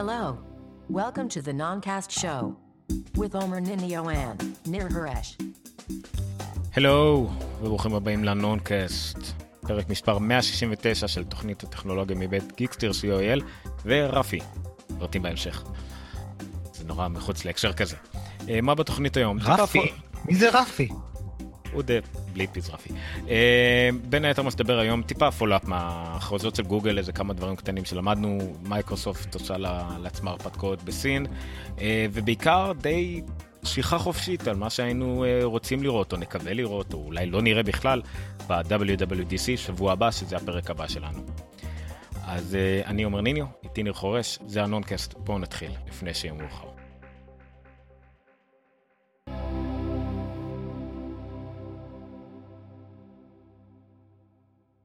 Hello. Welcome to the Noncast Show with Omer Ninio and Nir Haresh. הלו, וברוכים הבאים לנונקאסט, פרק מספר 169 של תוכנית הטכנולוגיה מבית גיקסטר co.il ורפי, פרטים בהמשך. זה נורא מחוץ להקשר כזה. אה, מה בתוכנית היום? רפי? מי זה רפי? הוא די בלי פיזרפי. אה, בין היתר מה שנדבר היום טיפה follow up מההכרזות של גוגל, איזה כמה דברים קטנים שלמדנו, מייקרוסופט עושה לעצמה הרפתקאות בסין, אה, ובעיקר די שליחה חופשית על מה שהיינו אה, רוצים לראות, או נקווה לראות, או אולי לא נראה בכלל, ב-WWDC שבוע הבא, שזה הפרק הבא שלנו. אז אני עומר ניניו, איתי ניר חורש, זה הנונקאסט, בואו נתחיל, לפני שיהיה מאוחר.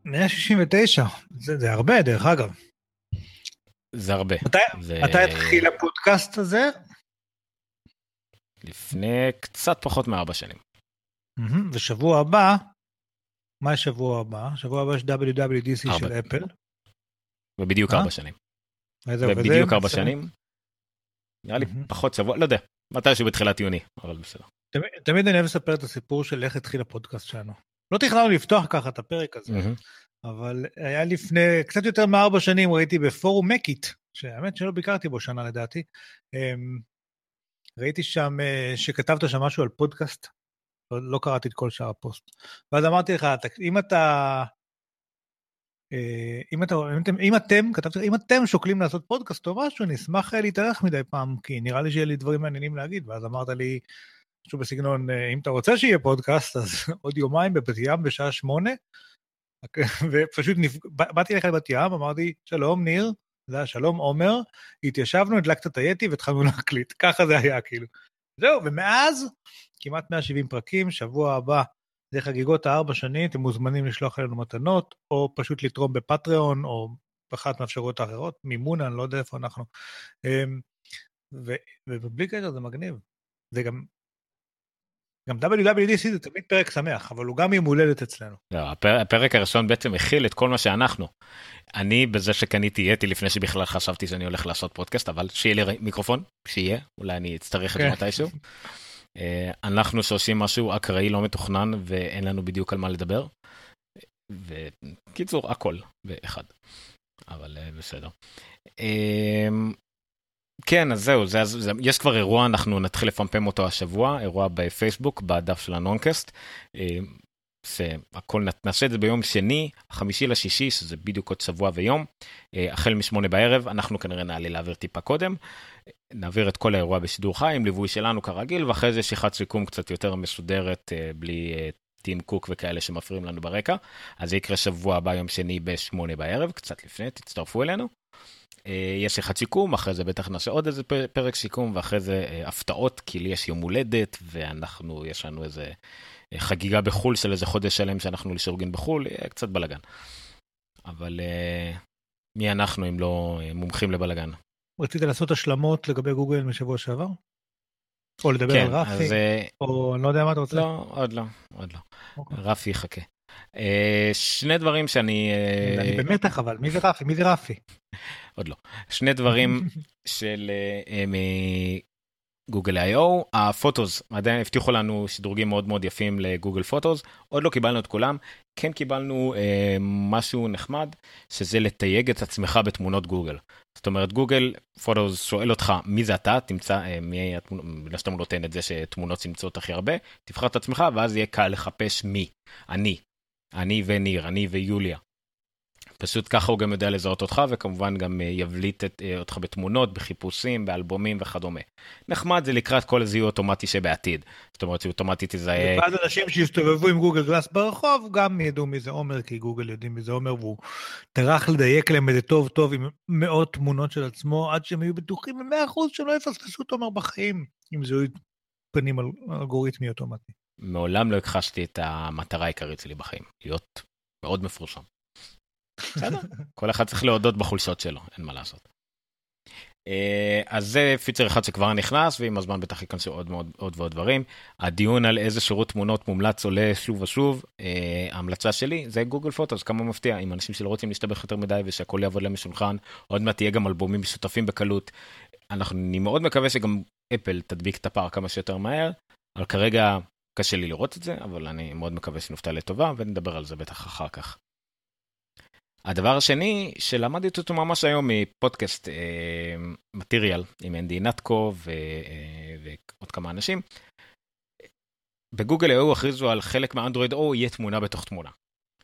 מאה שישים ותשע, זה זה הרבה דרך אגב. זה הרבה. מתי זה- מתי התחיל הפודקאסט הזה? לפני קצת פחות מארבע שנים. ושבוע הבא, מה יש שבוע הבא? שבוע הבא יש WWDC ארבע. של אפל. ובדיוק אה? ארבע שנים. וזה ובדיוק ארבע. שנים. נראה לי. פחות שבוע, לא יודע, מתישהו בתחילת יוני, אבל בסדר. תמיד- תמיד אני אוהב לספר את הסיפור של איך התחיל הפודקאסט שלנו. לא תכננו לפתוח ככה את הפרק הזה, מהמם. אבל היה לפני קצת יותר מארבע שנים ראיתי בפורום מקיט, שהאמת שלא ביקרתי בו שנה לדעתי, אמ, ראיתי שם אה, שכתבת שם משהו על פודקאסט, לא, לא קראתי את כל שאר הפוסט. ואז אמרתי לך, "תק- אם אתה... אה, אם, אתה, אם, אתם, אם אתם, כתבתי, אם אתם שוקלים לעשות פודקאסט או משהו, אני אשמח אה, להתארח מדי פעם, כי נראה לי שיהיה לי דברים מעניינים להגיד, ואז אמרת לי, משהו בסגנון, אה, אם אתה רוצה שיהיה פודקאסט, אז עוד יומיים בבת ים בשעה שמונה, ופשוט נפ... בא- באתי אליך לבת ים, אמרתי, שלום ניר, זה היה שלום עומר, התיישבנו, הדלקת את היאטי והתחלנו להקליט, ככה זה היה כאילו. זהו, ומאז כמעט 170 פרקים, שבוע הבא זה חגיגות הארבע שנים, אתם מוזמנים לשלוח אלינו מתנות, או פשוט לתרום בפטריון, או באחת מהאפשרויות האחרות, מימון, אני לא יודע איפה אנחנו. אמ, ובלי קשר זה מגניב. זה גם... גם WWDC זה תמיד פרק שמח, אבל הוא גם יום הולדת אצלנו. לא, הפר- הפרק הראשון בעצם מכיל את כל מה שאנחנו. אני בזה שקניתי יטי לפני שבכלל חשבתי שאני הולך לעשות פודקאסט, אבל שיהיה לי מיקרופון, שיהיה, אולי אני אצטרך את זה כן. מתישהו. אה, אנחנו שעושים משהו אקראי לא מתוכנן ואין לנו בדיוק על מה לדבר. וקיצור, הכל באחד. אבל אה, בסדר. אה, כן, אז זהו, זה, זה, יש כבר אירוע, אנחנו נתחיל לפמפם אותו השבוע, אירוע בפייסבוק, בדף של הנונקאסט. אה, זה הכל, נעשה את זה ביום שני, החמישי לשישי, שזה בדיוק עוד שבוע ויום, אה, החל משמונה בערב, אנחנו כנראה נעלה להעביר טיפה קודם, נעביר את כל האירוע בשידור חי עם ליווי שלנו כרגיל, ואחרי זה שיחת סיכום קצת יותר מסודרת, אה, בלי אה, טים קוק וכאלה שמפריעים לנו ברקע, אז זה יקרה שבוע הבא, יום שני בשמונה בערב, קצת לפני, תצטרפו אלינו. אה, יש שיחת סיכום, אחרי זה בטח נעשה עוד איזה פרק סיכום, ואחרי זה אה, הפתעות, כי לי יש יום הולדת, ואנחנו, יש לנו איזה אה, חגיגה בחו"ל של איזה חודש שלם שאנחנו לשארגן בחו"ל, קצת בלאגן. אבל מי אנחנו אם לא מומחים לבלאגן? רצית לעשות השלמות לגבי גוגל משבוע שעבר? או לדבר כן, על רפי? אז או אני לא יודע מה אתה רוצה? לא, עוד לא, עוד לא. אוקיי. רפי יחכה. שני דברים שאני... אני במתח אבל, מי זה רפי? מי זה רפי? עוד לא. שני דברים של אה, מגוגל איי-או, הפוטוס, עדיין הבטיחו לנו שדרוגים מאוד מאוד יפים לגוגל פוטוס, עוד לא קיבלנו את כולם, כן קיבלנו אה, משהו נחמד, שזה לתייג את עצמך בתמונות גוגל. זאת אומרת, גוגל פוטוס שואל אותך מי זה אתה, תמצא אה, מי התמונות, בגלל שאתה נותן את זה שתמונות נמצאות הכי הרבה, תבחר את עצמך ואז יהיה קל לחפש מי. אני, אני וניר, אני ויוליה. פשוט ככה הוא גם יודע לזהות אותך וכמובן גם אה, יבליט את, אה, אותך בתמונות, בחיפושים, באלבומים וכדומה. נחמד זה לקראת כל הזיהוי אוטומטי שבעתיד. זאת אומרת שאוטומטית תזהה, ואז אנשים שיסתובבו עם גוגל גלאס ברחוב גם ידעו מי זה עומר, כי גוגל יודעים מי זה עומר, והוא טרח לדייק להם את זה טוב טוב עם מאות תמונות של עצמו, עד שהם היו בטוחים במאה אחוז שהם לא יפספסו את עומר בחיים, עם זיהוי פנים אל- אלגוריתמי אוטומטי. מעולם לא הכחשתי את המטרה העיקרית שלי בחיים, להיות מאוד מפורסם. בסדר, כל אחד צריך להודות בחולשות שלו, אין מה לעשות. אה, אז זה פיצ'ר אחד שכבר נכנס, ועם הזמן בטח ייכנסו עוד, מאוד, עוד ועוד דברים. הדיון על איזה שירות תמונות מומלץ עולה שוב ושוב. אה, ההמלצה שלי זה גוגל פוטוס, כמה מפתיע, עם אנשים שלא רוצים להשתבח יותר מדי ושהכול יעבוד להם משולחן, עוד מעט תהיה גם אלבומים משותפים בקלות. אנחנו, אני מאוד מקווה שגם אפל תדביק את הפער כמה שיותר מהר, אבל כרגע קשה לי לראות את זה, אבל אני מאוד מקווה שנופתע לטובה, ונדבר על זה בטח אחר כך. הדבר השני שלמדתי אותו ממש היום מפודקאסט מטריאל אה, עם אנדי נטקו ו, אה, ועוד כמה אנשים. בגוגל היו הכריזו על חלק מאנדרואיד או יהיה תמונה בתוך תמונה.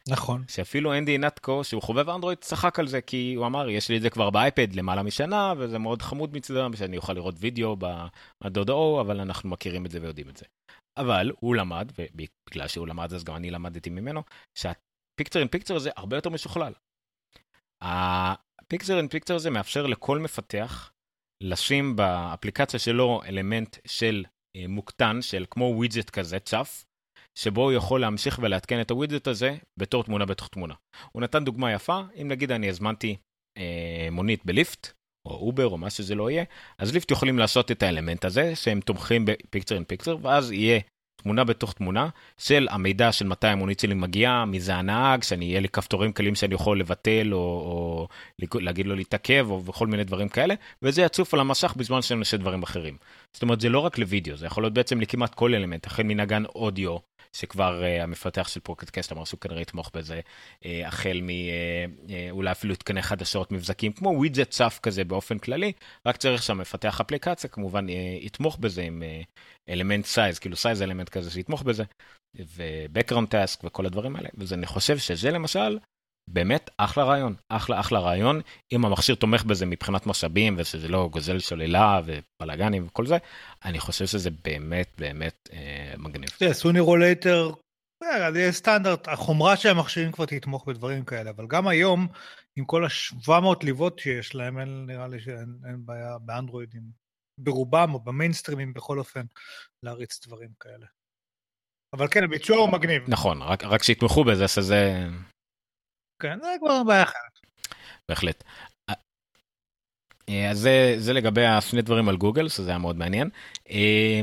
נכון. שאפילו אנדי נטקו שהוא חובב אנדרואיד צחק על זה כי הוא אמר יש לי את זה כבר באייפד למעלה משנה וזה מאוד חמוד מצדם שאני אוכל לראות וידאו בדוד או אבל אנחנו מכירים את זה ויודעים את זה. אבל הוא למד ובגלל שהוא למד אז גם אני למדתי ממנו שה picture in picture זה הרבה יותר משוכלל. ה picture in picture הזה מאפשר לכל מפתח לשים באפליקציה שלו אלמנט של אה, מוקטן של כמו ווידג'ט כזה צף. שבו הוא יכול להמשיך ולעדכן את הווידג'ט הזה בתור תמונה בתוך תמונה. הוא נתן דוגמה יפה, אם נגיד אני הזמנתי אה, מונית ב Lyft, או אובר או מה שזה לא יהיה, אז Lyft יכולים לעשות את האלמנט הזה שהם תומכים ב picture in picture, ואז יהיה תמונה בתוך תמונה של המידע של מתי המונית שלי מגיעה, מי זה הנהג, שאני יהיה לי כפתורים קלים שאני יכול לבטל או, או להגיד לו להתעכב או וכל מיני דברים כאלה, וזה יצוף על המסך בזמן שאני עושה דברים אחרים. זאת אומרת זה לא רק לוידאו, זה יכול להיות בעצם לכמעט כל אלמנט, החל מנגן אודיו, שכבר אה, המפתח של Pocket Cast אמר שהוא כנראה יתמוך בזה, אה, החל מאולי אה, אה, אפילו תקני חדשות מבזקים, כמו ווידג'ט צף כזה באופן כללי, רק צריך שהמפתח אפליקציה כמובן אה, יתמוך בזה עם אלמנט אה, size, כאילו size element כזה שיתמוך בזה, ו-Background וכל הדברים האלה, ואני חושב שזה למשל באמת אחלה רעיון, אחלה אחלה רעיון, אם המכשיר תומך בזה מבחינת משאבים ושזה לא גוזל סוללה ובלאגנים וכל זה, אני חושב שזה באמת באמת אה, מגניב. תראה, sooner or later, זה יהיה סטנדרט, החומרה של המכשירים כבר תתמוך בדברים כאלה, אבל גם היום, עם כל ה-700 ליבות שיש להם, אין, נראה לי שאין בעיה באנדרואידים, ברובם או במיינסטרימים בכל אופן, להריץ דברים כאלה. אבל כן, הביצוע הוא מגניב. נכון, רק, רק שיתמכו בזה, שזה כן, זה כבר בעיה אחרת. בהחלט. אה, אז זה, זה לגבי השני דברים על גוגל, שזה היה מאוד מעניין. אה,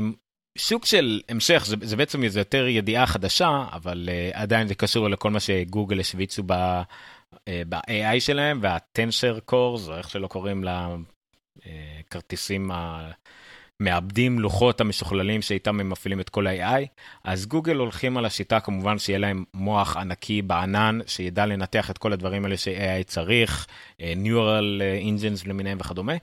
סוג של המשך, זה, זה בעצם איזה יותר ידיעה חדשה, אבל uh, עדיין זה קשור לכל מה שגוגל השוויצו ב-AI שלהם, וה-Tensor Cores, או איך שלא קוראים לכרטיסים מאבדים לוחות המשוכללים שאיתם הם מפעילים את כל ה-AI, אז גוגל הולכים על השיטה כמובן שיהיה להם מוח ענקי בענן, שידע לנתח את כל הדברים האלה ש-AI צריך, אה, Neural אה, Engines למיניהם וכדומה.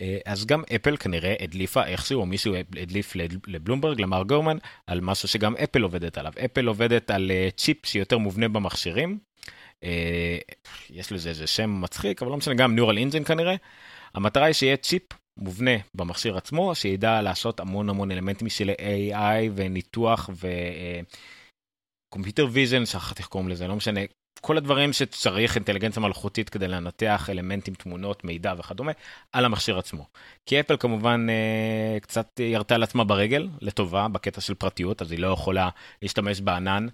אה, אז גם אפל כנראה הדליפה איכשהו, או מישהו הדליף לבלומברג, למר גורמן, על משהו שגם אפל עובדת עליו. אפל עובדת על צ'יפ שיותר מובנה במכשירים. יש לזה איזה שם מצחיק, אבל לא משנה, גם Neural Engine כנראה. המטרה היא שיהיה צ'יפ מובנה במכשיר עצמו, שידע לעשות המון המון אלמנטים של AI וניתוח ו computer vision, שכחתי איך קוראים לזה, לא משנה, כל הדברים שצריך אינטליגנציה מלאכותית כדי לנתח אלמנטים, תמונות, מידע וכדומה, על המכשיר עצמו. כי אפל כמובן אה, קצת ירתה על עצמה ברגל, לטובה, בקטע של פרטיות, אז היא לא יכולה להשתמש בענן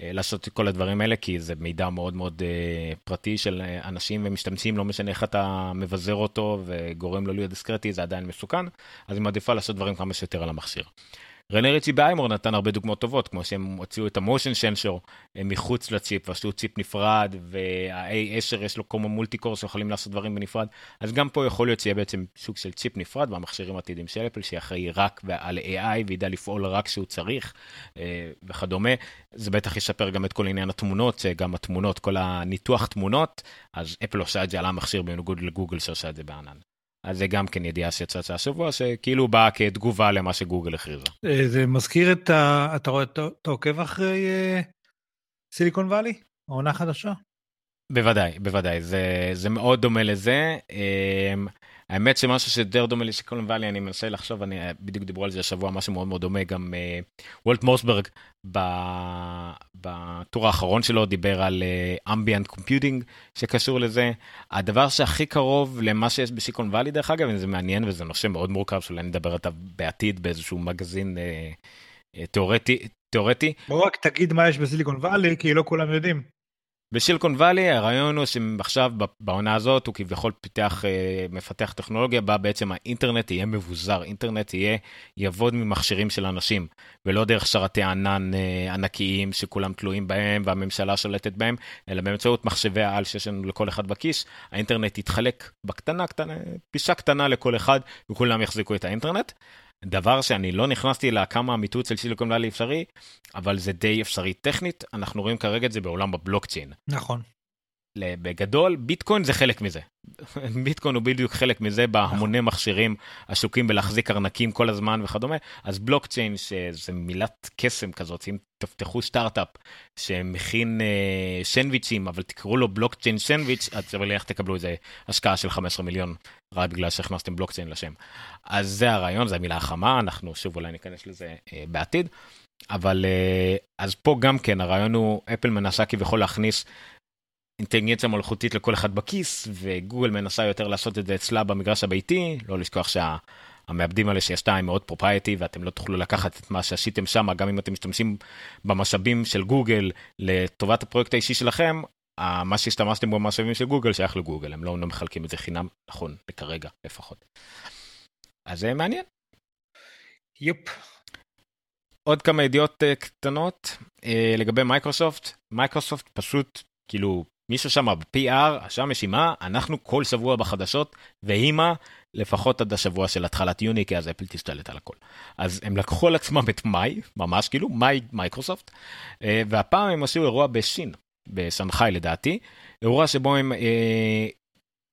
לעשות את כל הדברים האלה, כי זה מידע מאוד מאוד אה, פרטי של אה, אנשים ומשתמשים, לא משנה איך אתה מבזר אותו וגורם לו להיות דיסקרטי, זה עדיין מסוכן, אז היא מעדיפה לעשות דברים כמה שיותר על המכשיר. רנה ריצ'י ב iMore נתן הרבה דוגמאות טובות, כמו שהם הוציאו את ה motion sensor מחוץ לצ'יפ, ועשו צ'יפ נפרד, וה-A10 יש לו כמו multi core שיכולים לעשות דברים בנפרד, אז גם פה יכול להיות שיהיה בעצם סוג של צ'יפ נפרד, והמכשירים העתידים של אפל, שיהיה רק על AI, וידע לפעול רק כשהוא צריך, אה, וכדומה. זה בטח ישפר גם את כל עניין התמונות, שגם התמונות, כל הניתוח תמונות, אז אפל עושה את זה על המכשיר בניגוד לגוגל שעושה את זה בענן. אז זה גם כן ידיעה שיצאה השבוע, שכאילו באה כתגובה למה שגוגל הכריזה. אה, זה מזכיר את ה... אתה רואה, אתה עוקב אחרי אה, סיליקון וואלי? העונה חדשה? בוודאי, בוודאי, זה, זה מאוד דומה לזה. אמ, האמת שמשהו שיותר דומה לסיליקון וואלי, אני מנסה לחשוב, אני בדיוק דיברו על זה השבוע, משהו מאוד מאוד דומה, גם אה, וולט מוסברג בטור האחרון שלו דיבר על ambient אה, computing שקשור לזה. הדבר שהכי קרוב למה שיש ב Silicon Valley דרך אגב, זה מעניין וזה נושא מאוד מורכב שאולי נדבר עליו בעתיד באיזשהו מגזין תיאורטי. תיאורטי. בוא רק תגיד מה יש בסיליקון וואלי כי לא כולם יודעים. ב Silicon Valley הרעיון הוא שעכשיו בעונה הזאת הוא כביכול פיתח, מפתח טכנולוגיה בה בעצם האינטרנט יהיה מבוזר, אינטרנט יהיה, יעבוד ממכשירים של אנשים, ולא דרך שרתי ענן ענקיים שכולם תלויים בהם והממשלה שולטת בהם, אלא באמצעות מחשבי העל שיש לנו לכל אחד בכיס, האינטרנט יתחלק בקטנה, קטנה, פישה קטנה לכל אחד וכולם יחזיקו את האינטרנט. דבר שאני לא נכנסתי לכמה המיטוט של סיליקון וואלי אפשרי, אבל זה די אפשרי טכנית, אנחנו רואים כרגע את זה בעולם הבלוקצ'יין. נכון. בגדול, ביטקוין זה חלק מזה. ביטקוין הוא בדיוק חלק מזה בהמוני מכשירים עסוקים בלהחזיק ארנקים כל הזמן וכדומה, אז בלוקצ'יין שזה מילת קסם כזאת, אם תפתחו סטארט-אפ שמכין אה, שנדוויצ'ים, אבל תקראו לו בלוקצ'יין שנדוויץ', אז אבל איך תקבלו איזה השקעה של 15 מיליון, רק בגלל שהכנסתם בלוקצ'יין לשם. אז זה הרעיון, זו המילה החמה, אנחנו שוב אולי ניכנס לזה אה, בעתיד. אבל אה, אז פה גם כן הרעיון הוא אפל מנסה כביכול להכניס אינטליגנציה מלאכותית לכל אחד בכיס וגוגל מנסה יותר לעשות את זה אצלה במגרש הביתי לא לשכוח שהמעבדים האלה שיש הם מאוד proprietary ואתם לא תוכלו לקחת את מה שעשיתם שם גם אם אתם משתמשים במשאבים של גוגל לטובת הפרויקט האישי שלכם מה שהשתמשתם במשאבים של גוגל שייך לגוגל הם לא, לא מחלקים את זה חינם נכון כרגע לפחות. אז זה מעניין. Yup. עוד כמה ידיעות אה, קטנות אה, לגבי מייקרוסופט מייקרוסופט פשוט כאילו מישהו שם ב-PR, שם יש אימה, אנחנו כל שבוע בחדשות, והימה לפחות עד השבוע של התחלת יוני, כי אז אפל תשתלט על הכל. אז הם לקחו על עצמם את מאי, ממש כאילו, מאי מייקרוסופט, אה, והפעם הם עשו אירוע בסין, בשנחאי לדעתי, אירוע שבו הם, אה,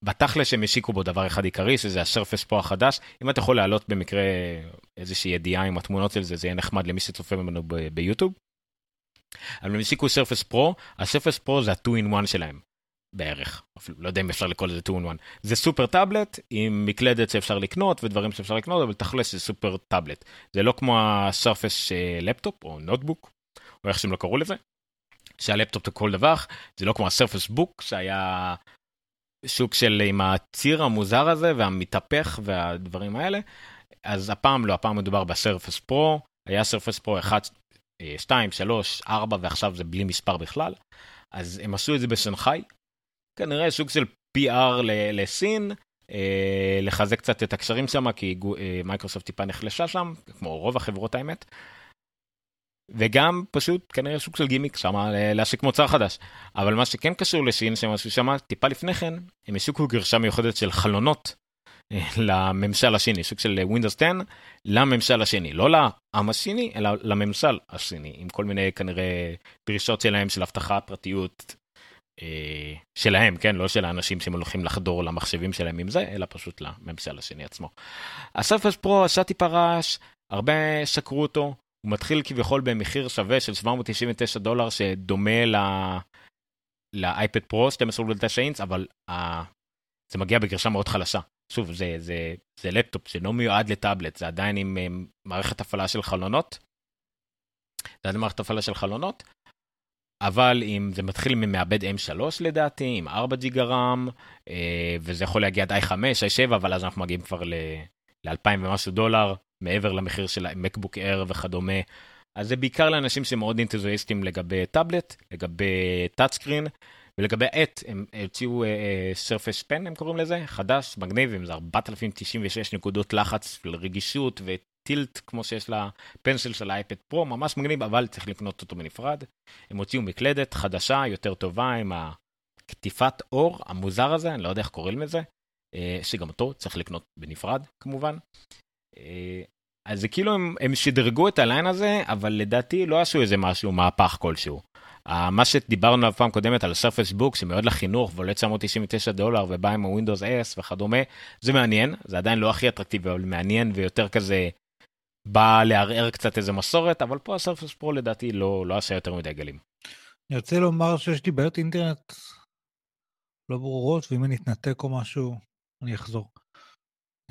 בתכל'ס הם השיקו בו דבר אחד עיקרי, שזה ה Surface Pro החדש. אם אתה יכול להעלות במקרה איזושהי ידיעה עם התמונות של זה, זה יהיה נחמד למי שצופה ממנו ביוטיוב. אבל הם השיקו Surface Pro, ה Surface Pro זה ה-2 in 1 שלהם. בערך, אפילו לא יודע אם אפשר לקרוא לזה 2 in 1. זה סופר טאבלט עם מקלדת שאפשר לקנות ודברים שאפשר לקנות, אבל תכלס זה סופר טאבלט. זה לא כמו ה Surface Laptop או notebook, או איך שהם לא קראו לזה, שהלפטופ זה כל דבר, זה לא כמו ה Surface Book שהיה שוק של עם הציר המוזר הזה והמתהפך והדברים האלה. אז הפעם לא, הפעם מדובר ב Surface Pro, היה Surface Pro 1 2, 3, 4 ועכשיו זה בלי מספר בכלל. אז הם עשו את זה בשנגחאי. כנראה סוג של PR לסין, אה, לחזק קצת את הקשרים שם, כי אה, מיקרוסופט טיפה נחלשה שם, כמו רוב החברות האמת. וגם פשוט כנראה סוג של גימיק שם להשיק מוצר חדש. אבל מה שכן קשור לסין שהם עשו שם טיפה לפני כן, הם השיקו גרסה מיוחדת של חלונות לממשל הסיני, סוג של Windows 10 לממשל הסיני, לא לעם הסיני, אלא לממשל הסיני, עם כל מיני כנראה דרישות שלהם של אבטחה, פרטיות אה, שלהם, כן, לא של האנשים שהם הולכים לחדור למחשבים שלהם עם זה, אלא פשוט לממשל השני עצמו. הסרפס פרו עשה טיפה רעש, הרבה שקרו אותו, הוא מתחיל כביכול במחיר שווה של 799 דולר שדומה ל... לאייפד פרו 12.9 אינץ, אבל ה... זה מגיע בגרשה מאוד חלשה. שוב, זה, זה, זה לפטופ שלא מיועד לטאבלט, זה עדיין עם, מערכת הפעלה של חלונות. זה עדיין מערכת הפעלה של חלונות, אבל אם זה מתחיל ממעבד M3 לדעתי, עם 4 ג'יגה רם, אה, וזה יכול להגיע עד i5, i7, אבל אז אנחנו מגיעים כבר ל-2,000 ומשהו דולר, מעבר למחיר של מקבוק אייר וכדומה. אז זה בעיקר לאנשים שמאוד אנתוזיאסטים לגבי טאבלט, לגבי touchscreen, ולגבי העט, הם הציעו Surface uh, Pen, הם קוראים לזה, חדש, מגניבים, זה 4,096 נקודות לחץ רגישות ו tilt כמו שיש ל Pencil של האייפד פרו, ממש מגניב, אבל צריך לקנות אותו בנפרד. הם הוציאו מקלדת חדשה, יותר טובה, עם הקטיפת אור המוזר הזה, אני לא יודע איך קוראים לזה, uh, שגם אותו צריך לקנות בנפרד כמובן. אז זה כאילו הם, הם שדרגו את הליין הזה, אבל לדעתי לא עשו איזה משהו, מהפך כלשהו. מה שדיברנו עליו פעם קודמת על סרפס בוק שמאוד לחינוך ועולה 999 דולר ובא עם הווינדוס S וכדומה זה מעניין זה עדיין לא הכי אטרקטיבי אבל מעניין ויותר כזה בא לערער קצת איזה מסורת אבל פה הסרפס פרו לדעתי לא לא עשה יותר מדי גלים. אני רוצה לומר שיש לי בעיות אינטרנט לא ברורות ואם אני אתנתק או משהו אני אחזור.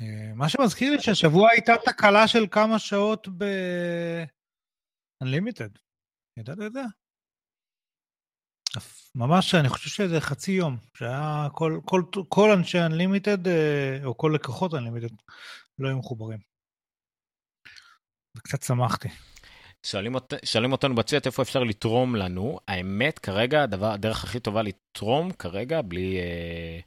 אה, מה שמזכיר לי שהשבוע הייתה תקלה של כמה שעות ב... Unlimited. ידעת את זה? ממש, אני חושב שזה חצי יום, שהיה כל, כל, כל אנשי Unlimited, אה, או כל לקוחות Unlimited, לא היו מחוברים. וקצת שמחתי. שואלים, אות, שואלים אותנו בצ'אט איפה אפשר לתרום לנו. האמת, כרגע, הדבר, הדרך הכי טובה לתרום כרגע, בלי אה,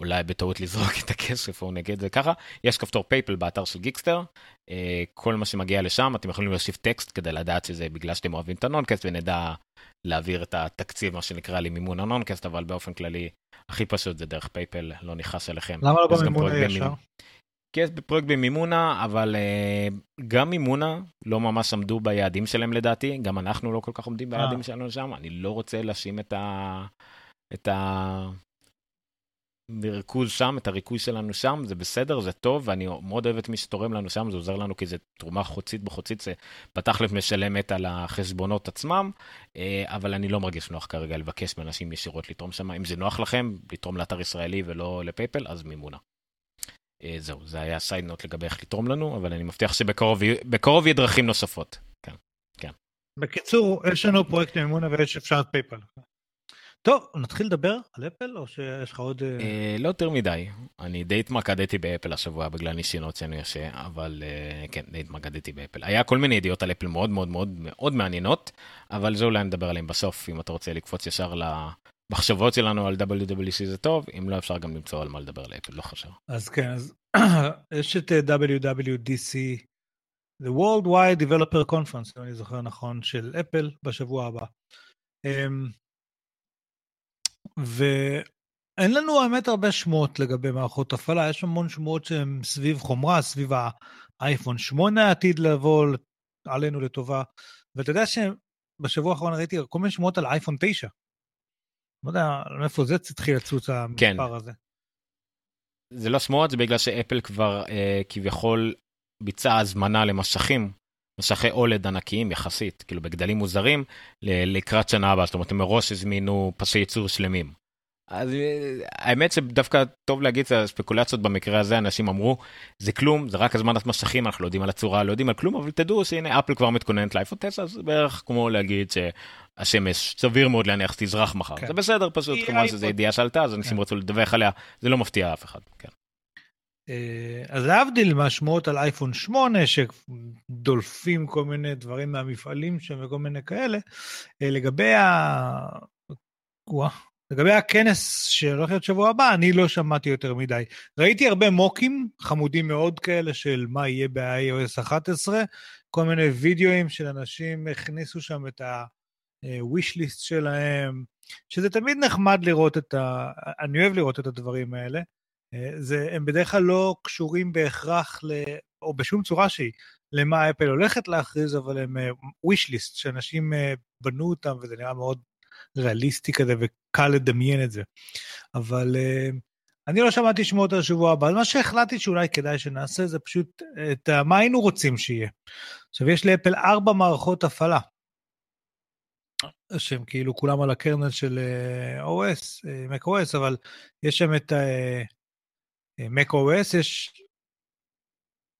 אולי בטעות לזרוק את הכסף, או נגיד זה ככה, יש כפתור פייפל באתר של גיקסטר. אה, כל מה שמגיע לשם, אתם יכולים להוסיף טקסט כדי לדעת שזה בגלל שאתם אוהבים את הנונקאסט, ונדע להעביר את התקציב, מה שנקרא, למימון הנונקאסט, אבל באופן כללי, הכי פשוט זה דרך פייפל, לא נכנס אליכם. למה לא במימונה ישר? כי יש פרויקט במימונה, אבל uh, גם מימונה לא ממש עמדו ביעדים שלהם לדעתי, גם אנחנו לא כל כך עומדים ביעדים אה. שלנו שם, אני לא רוצה להאשים את ה... את ה... ריכוז שם, את הריכוז שלנו שם, זה בסדר, זה טוב, ואני מאוד אוהב את מי שתורם לנו שם, זה עוזר לנו כי זה תרומה חודשית בחודשית, זה בתכלס משלמת על החשבונות עצמם, אה, אבל אני לא מרגיש נוח כרגע לבקש מאנשים ישירות לתרום שם. אם זה נוח לכם, לתרום לאתר ישראלי ולא לפייפל, אז מימונה. אה, זהו, זה היה side note לגבי איך לתרום לנו, אבל אני מבטיח שבקרוב יהיו דרכים נוספות. כן, כן. בקיצור, יש לנו פרויקט מימונה ויש אפשרות פייפל. טוב, נתחיל לדבר על אפל, או שיש לך עוד... אה, אה, לא יותר מדי. אני די התמקדתי באפל השבוע בגלל ניסיונות שאני עושה, אבל כן, די התמקדתי באפל. היה כל מיני ידיעות על אפל מאוד מאוד מאוד מאוד מעניינות, אבל זה אולי נדבר עליהם בסוף, אם אתה רוצה לקפוץ ישר מחשבות שלנו על WWC זה טוב, אם לא אפשר גם למצוא על מה לדבר לאפל, לא חושב. אז כן, אז יש את אה, WWDC, The World Wide Developer Conference, אם אני זוכר נכון, של אפל בשבוע הבא. ואין לנו האמת הרבה שמועות לגבי מערכות הפעלה, יש המון שמועות שהן סביב חומרה, סביב האייפון 8 העתיד לבוא עלינו לטובה. ואתה יודע שבשבוע האחרון ראיתי כל מיני שמועות על אייפון 9. לא יודע מאיפה זה התחיל לצוץ המספר כן. הזה. זה לא שמועות, זה בגלל שאפל כבר אה, כביכול ביצעה הזמנה למשכים, משכי אולד ענקיים יחסית, כאילו בגדלים מוזרים, לקראת שנה הבאה, זאת אומרת הם מראש הזמינו פסי ייצור שלמים. אז אה, האמת שדווקא טוב להגיד את הספקולציות במקרה הזה אנשים אמרו זה כלום זה רק הזמנת משכים אנחנו לא יודעים על הצורה לא יודעים על כלום אבל תדעו שהנה אפל כבר מתכוננת לאייפון 9 זה בערך כמו להגיד שהשמש סביר מאוד להניח שתזרח מחר כן. זה בסדר פשוט כמובן שזה ידיעה שעלתה אז אנשים כן. רצו לדווח עליה זה לא מפתיע אף אחד. כן. אה, אז להבדיל מהשמועות על אייפון 8 שדולפים כל מיני דברים מהמפעלים שם וכל מיני כאלה אה, לגבי ה... לגבי הכנס שהולך להיות שבוע הבא, אני לא שמעתי יותר מדי. ראיתי הרבה מוקים חמודים מאוד כאלה של מה יהיה ב-iOS 11, כל מיני וידאוים של אנשים הכניסו שם את ה-wish list שלהם, שזה תמיד נחמד לראות את ה... אני אוהב לראות את הדברים האלה. זה, הם בדרך כלל לא קשורים בהכרח, ל... או בשום צורה שהיא, למה אפל הולכת להכריז, אבל הם wish list, שאנשים בנו אותם וזה נראה מאוד ריאליסטי כזה וקל לדמיין את זה. אבל אני לא שמעתי שמועות על השבוע הבא, אז מה שהחלטתי שאולי כדאי שנעשה זה פשוט את מה היינו רוצים שיהיה. עכשיו יש לאפל ארבע מערכות הפעלה. שהם כאילו כולם על הקרנל של OS, Mac OS, אבל יש שם את Mac OS, יש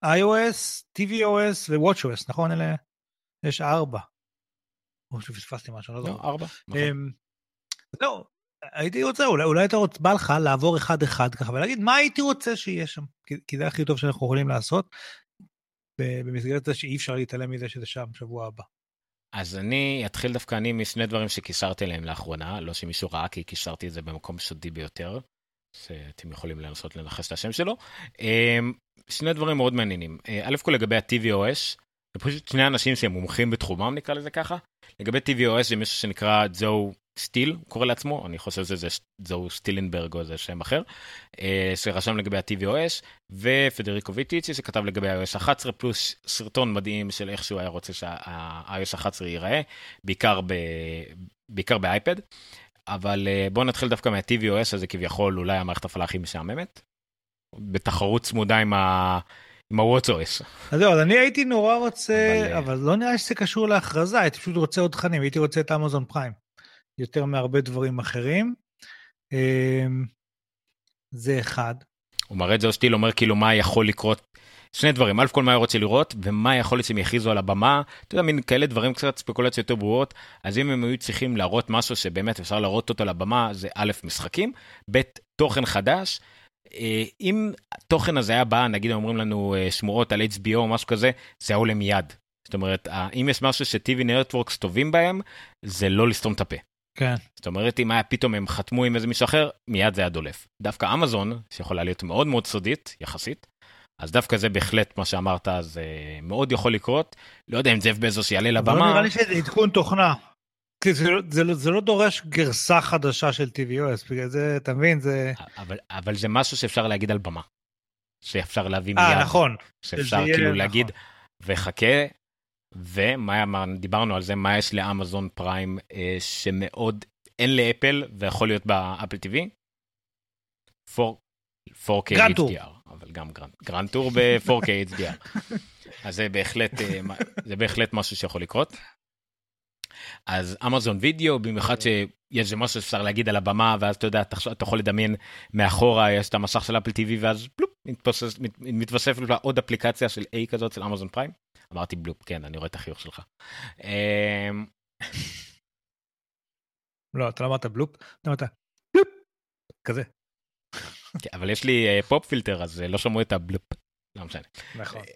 iOS, tvOS ו-WatchOS, נכון? אלה, יש ארבע. או שפספסתי משהו, לא זוכר. לא, ארבע. נכון. אמ, לא, הייתי רוצה, אולי, אולי אתה רוצה, בא לך לעבור אחד-אחד ככה ולהגיד מה הייתי רוצה שיהיה שם, כי, כי זה הכי טוב שאנחנו יכולים לעשות, במסגרת זה שאי אפשר להתעלם מזה שזה שם בשבוע הבא. אז אני אתחיל דווקא אני משני דברים שקישרתי אליהם לאחרונה, לא שמישהו ראה כי קישרתי את זה במקום סודי ביותר, שאתם יכולים לנסות לנחש את השם שלו. אמ, שני דברים מאוד מעניינים, אה, א' כל לגבי ה-TVOS, זה פשוט שני אנשים שהם מומחים בתחומם נקרא לזה ככה. לגבי tvOS זה מישהו שנקרא ג'ו סטיל הוא קורא לעצמו אני חושב שזה ג'ו סטילנברג או איזה שם אחר אה, שרשם לגבי ה-tvOS ופדריקו ויטיצי שכתב לגבי iOS 11 פלוס סרטון מדהים של איך שהוא היה רוצה שה-iOS 11 ייראה בעיקר ב... בעיקר באייפד. אבל אה, בואו נתחיל דווקא מה-tvOS הזה כביכול אולי המערכת הפעלה הכי משעממת. בתחרות צמודה עם ה... עם ה-WatchOS. אז זהו, אז אני הייתי נורא רוצה, אבל, אבל לא נראה שזה קשור להכרזה, הייתי פשוט רוצה עוד תכנים, הייתי רוצה את אמזון פריים, יותר מהרבה דברים אחרים. אמ, זה אחד. הוא מראה את זה שטיל אומר כאילו מה יכול לקרות. שני דברים, א' כל מה הוא רוצה לראות ומה יכול להיות שהם יכריזו על הבמה, אתה יודע, מין כאלה דברים קצת ספקולציות יותר ברורות, אז אם הם היו צריכים להראות משהו שבאמת אפשר להראות אותו על הבמה, זה א', משחקים, ב', תוכן חדש, אה, אם התוכן הזה היה בא, נגיד אומרים לנו אה, שמועות על HBO או משהו כזה, זה היה עולה מיד. זאת אומרת, אם יש משהו ש-TV נטוורקס טובים בהם, זה לא לסתום את הפה. כן. זאת אומרת, אם היה פתאום הם חתמו עם איזה מישהו אחר, מיד זה היה דולף. דווקא אמזון, שיכולה להיות מאוד מאוד סודית, יחסית, אז דווקא זה בהחלט מה שאמרת, זה מאוד יכול לקרות. לא יודע אם זאב בזוס יעלה לבמה. לא נראה לי שזה עדכון תוכנה. כי זה, לא- זה, לא- זה לא דורש גרסה חדשה של TVOS, בגלל זה, אתה מבין, זה... אבל, אבל זה משהו שאפשר להגיד על במה. שאפשר להביא אה, מיד. נכון. שאפשר יהיה- כאילו נכון. להגיד, וחכה, ומה מה- דיברנו על זה, מה יש לאמזון פריים אה, שמאוד אין לאפל ויכול להיות באפל TV? 4, 4K Grand Tour. HDR, אבל גם Grand, Grand Tour ב-4K HDR. אז זה בהחלט, אה, זה בהחלט משהו שיכול לקרות. אז אמזון וידאו, במיוחד שיש איזה משהו שאפשר להגיד על הבמה, ואז אתה יודע, אתה אתה יכול לדמיין מאחורה, יש את המסך של אפל TV, ואז בלופ, מתפסס- מת- מתווסף לה עוד אפליקציה של A כזאת של אמזון פריים. אמרתי בלופ, כן, אני רואה את החיוך שלך. אמ, לא, אתה לא אמרת בלופ, אתה אמרת בלופ, כזה. כן, אבל יש לי אה, פופ פילטר, אז אה, לא שמעו את הבלופ. לא משנה. נכון.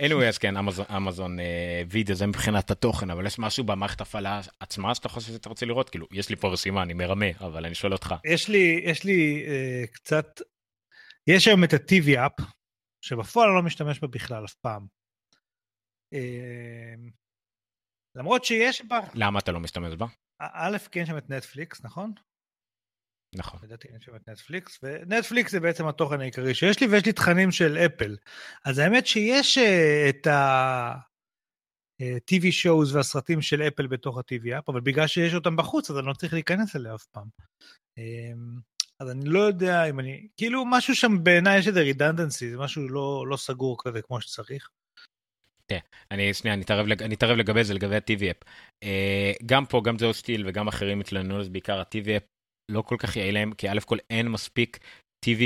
anyway, אז כן, אמזון, אה, וידאו זה מבחינת התוכן, אבל יש משהו במערכת הפעלה עצמה שאתה חושב שאתה רוצה לראות? כאילו, יש לי פה רשימה, אני מרמה, אבל אני שואל אותך. יש לי, יש לי אה, קצת, יש היום את ה-TV אפ, שבפועל אני לא משתמש בה בכלל אף פעם. למרות שיש בה, למה אתה לא משתמש בה? א', כי אין שם את נטפליקס, נכון? נכון. לדעתי אין שם את נטפליקס, ונטפליקס זה בעצם התוכן העיקרי שיש לי, ויש לי תכנים של אפל. אז האמת שיש אה, את ה-TV shows והסרטים של אפל בתוך ה-TV app, אבל בגלל שיש אותם בחוץ, אז אני לא צריך להיכנס אליה אף פעם. אמ, אז אני לא יודע אם אני, כאילו משהו שם בעיניי יש איזה redundancy, זה משהו לא, לא סגור כזה כמו שצריך. אני שנייה, אני אתערב לג- אני אתערב לגבי זה, לגבי ה-TV app. אה, גם פה, גם זהו סטיל וגם אחרים התלוננו זה, בעיקר ה-TV app לא כל כך יעיל להם, כי א' כל אין מספיק TV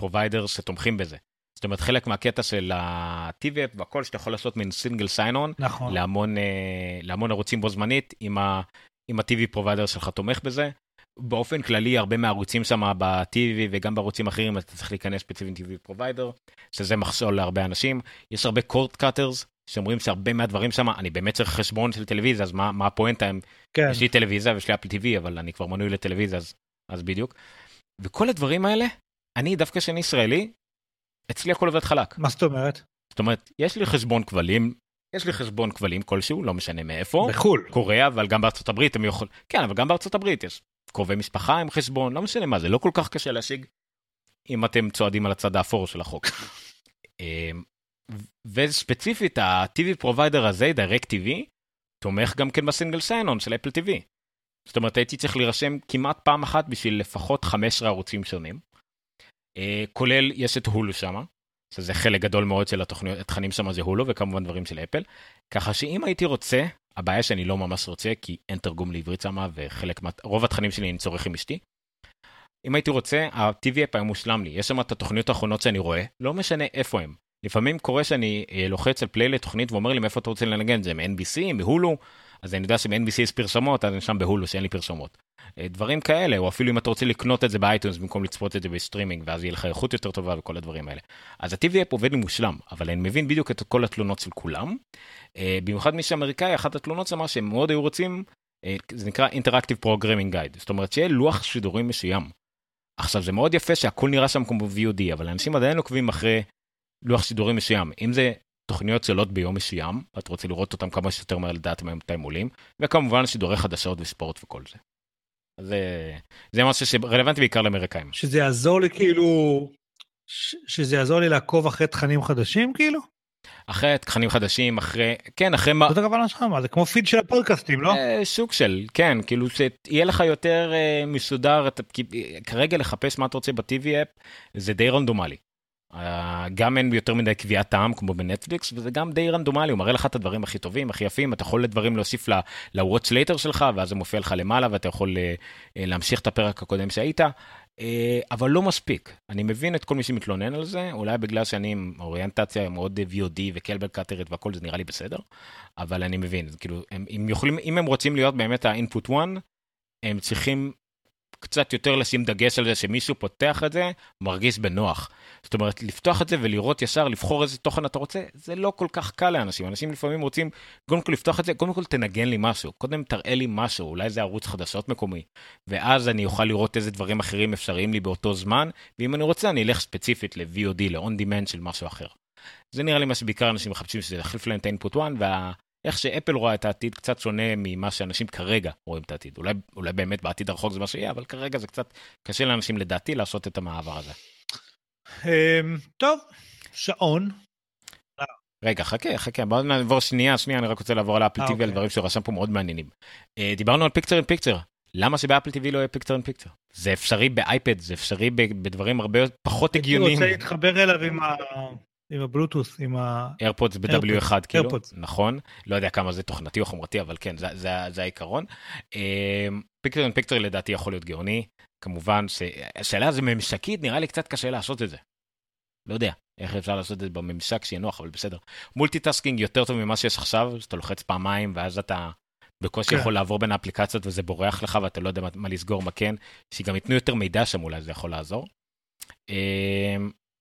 provider שתומכים בזה. זאת אומרת, חלק מהקטע של ה-TV app והכל שאתה יכול לעשות מין single sign-on, נכון. להמון, אה, להמון ערוצים בו זמנית, אם, ה-TV provider שלך תומך בזה. באופן כללי, הרבה מהערוצים שם ב-TV וגם בערוצים אחרים, אתה צריך להיכנס ספציפית TV provider, שזה מכשול להרבה אנשים. יש הרבה קורט קאטרס, שאומרים שהרבה מהדברים שם, אני באמת צריך חשבון של טלוויזיה, אז מה, מה הפואנטה? כן, יש לי טלוויזיה ויש לי אפל TV, אבל אני כבר מנוי לטלוויזיה, אז, אז בדיוק. וכל הדברים האלה, אני דווקא שאני ישראלי, אצלי הכל עובד חלק. מה זאת אומרת? זאת אומרת, יש לי חשבון כבלים, יש לי חשבון כבלים כלשהו, לא משנה מאיפה, בחו"ל. קוריאה, אבל גם בארצות הברית הם יכולים, כן, אבל גם בארצות הברית יש קרובי משפחה עם חשבון, לא משנה מה, זה לא כל כך קשה להשיג, אם אתם צועדים על הצד האפור של החוק. וספציפית, ה-TV provider הזה, Direct TV, תומך גם כן ב single sign-on של אפל TV. זאת אומרת, הייתי צריך להירשם כמעט פעם אחת בשביל לפחות 15 ערוצים שונים. אה, כולל, יש את הולו שמה, שזה חלק גדול מאוד של התוכניות, התכנים שם זה הולו, וכמובן דברים של אפל. ככה שאם הייתי רוצה, הבעיה שאני לא ממש רוצה, כי אין תרגום לעברית שמה, וחלק. רוב התכנים שלי אני צורך עם אשתי. אם הייתי רוצה, ה-TV app היה מושלם לי. יש שם את התוכניות האחרונות שאני רואה, לא משנה איפה הם. לפעמים קורה שאני אה, לוחץ על play לתוכנית ואומר לי מאיפה אתה רוצה לנגן את זה, מ-NBC, מהולו, אז אני יודע שב-NBC יש פרסומות, אז אני שם בהולו שאין לי פרסומות. אה, דברים כאלה, או אפילו אם אתה רוצה לקנות את זה ב iTunes במקום לצפות את זה בסטרימינג, ואז יהיה לך איכות יותר טובה וכל הדברים האלה. אז ה-TV app עובד לי מושלם, אבל אני מבין בדיוק את כל התלונות של כולם. אה, במיוחד מי שאמריקאי, אחת התלונות שמה שהם מאוד היו רוצים, זה נקרא Interactive Programming Guide, זאת אומרת שיהיה לוח שידורים מסוים. עכשיו זה מאוד יפה שהכל נראה שם כמו ב-VOD, אבל אנשים עדיין עוקבים אחרי לוח שידורים מסוים. אם זה תוכניות שעולות ביום מסוים, ואת רוצה לראות אותם כמה שיותר מהר לדעת מתי הם עולים, וכמובן שידורי חדשות וספורט וכל זה. זה, זה משהו שרלוונטי בעיקר לאמריקאים. שזה יעזור לי כאילו, ש- שזה יעזור לי לעקוב אחרי תכנים חדשים כאילו? אחרי תכנים חדשים, אחרי, כן, אחרי מה... זאת הכוונה שלך, מה זה כמו פיד של הפודקאסטים, לא? אה, סוג של, כן, כאילו שיהיה לך יותר אה, מסודר, אה, כרגע לחפש מה אתה רוצה ב-TV אפ זה די רנדומלי. אה, גם אין יותר מדי קביעת טעם כמו בנטפליקס וזה גם די רנדומלי הוא מראה לך את הדברים הכי טובים הכי יפים אתה יכול לדברים להוסיף ל-Watch Later שלך ואז זה מופיע לך למעלה ואתה יכול אה, אה, להמשיך את הפרק הקודם שהיית. אבל לא מספיק. אני מבין את כל מי שמתלונן על זה אולי בגלל שאני עם אוריינטציה מאוד VOD וקלבל קאטרית והכל זה נראה לי בסדר אבל אני מבין. כאילו הם, הם יכולים אם הם רוצים להיות באמת ה-input one הם צריכים קצת יותר לשים דגש על זה שמישהו פותח את זה, מרגיש בנוח. זאת אומרת, לפתוח את זה ולראות ישר, לבחור איזה תוכן אתה רוצה, זה לא כל כך קל לאנשים. אנשים לפעמים רוצים, קודם כל לפתוח את זה, קודם כל תנגן לי משהו, קודם תראה לי משהו, אולי זה ערוץ חדשות מקומי, ואז אני אוכל לראות איזה דברים אחרים אפשריים לי באותו זמן, ואם אני רוצה אני אלך ספציפית ל-VOD, ל-on demand של משהו אחר. זה נראה לי מה שבעיקר אנשים מחפשים שזה יחליף להם את ה-input one, וה... איך שאפל רואה את העתיד קצת שונה ממה שאנשים כרגע רואים את העתיד. אולי, אולי באמת בעתיד הרחוק זה מה שיהיה, אבל כרגע זה קצת קשה לאנשים לדעתי לעשות את המעבר הזה. אמ, טוב, שעון. רגע, חכה, חכה, בואו נעבור שנייה, שנייה, אני רק רוצה לעבור על אפל אה, טיווי, על אוקיי. דברים שרשם פה מאוד מעניינים. אה, דיברנו על פיקצר אין פיקצר. למה שבאפל טיווי לא יהיה פיקצר אין פיקצר? זה אפשרי באייפד, זה אפשרי בדברים הרבה פחות הייתי הגיוניים. רוצה להתחבר אליו עם ה... עם הבלוטות', עם ה... AirPods ב-W1 AirPods, כאילו, AirPods. נכון, לא יודע כמה זה תוכנתי או חומרתי, אבל כן, זה, זה, זה העיקרון. picture in picture לדעתי יכול להיות גאוני, כמובן שהשאלה זה ממשקית, נראה לי קצת קשה לעשות את זה. לא יודע איך אפשר לעשות את זה בממשק שיהיה נוח, אבל בסדר. multitasking יותר טוב ממה שיש עכשיו, שאתה לוחץ פעמיים ואז אתה בקושי כן. יכול לעבור בין האפליקציות וזה בורח לך ואתה לא יודע מה, מה לסגור, מה כן, שגם ייתנו יותר מידע שם אולי זה יכול לעזור.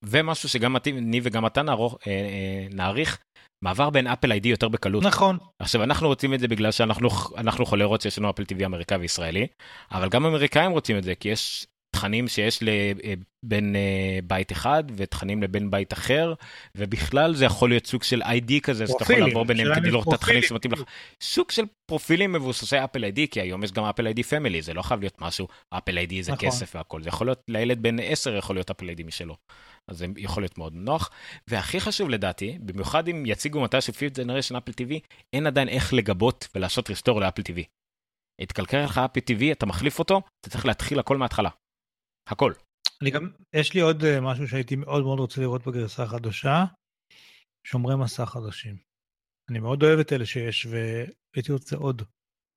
אה, ומשהו שגם אני וגם אתה נערוך, אה, אה, נעריך, מעבר בין אפל איי-די יותר בקלות. נכון. עכשיו אנחנו רוצים את זה בגלל שאנחנו אנחנו חולי רוץ שיש לנו אפל TV אמריקאי וישראלי אבל גם אמריקאים רוצים את זה כי יש תכנים שיש לבין בית אחד ותכנים לבין בית אחר ובכלל זה יכול להיות סוג של איי-די כזה שאתה יכול פרופילים, לעבור ביניהם כדי לראות את התכנים פרופילים. שמתאים לך. סוג של פרופילים מבוססי Apple ID כי היום יש גם Apple ID family זה לא חייב להיות משהו Apple ID זה נכון. כסף והכל זה יכול להיות לילד בן 10 יכול להיות Apple ID משלו. אז זה יכול להיות מאוד נוח והכי חשוב לדעתי במיוחד אם יציגו מתישהו fifth generation Apple TV אין עדיין איך לגבות ולעשות restore ל Apple TV. התקלקל לך Apple TV אתה מחליף אותו אתה צריך להתחיל הכל מההתחלה. הכל. אני גם, יש לי עוד אה, משהו שהייתי מאוד מאוד רוצה לראות בגרסה החדשה, שומרי מסך חדשים. אני מאוד אוהב את אלה שיש, והייתי רוצה עוד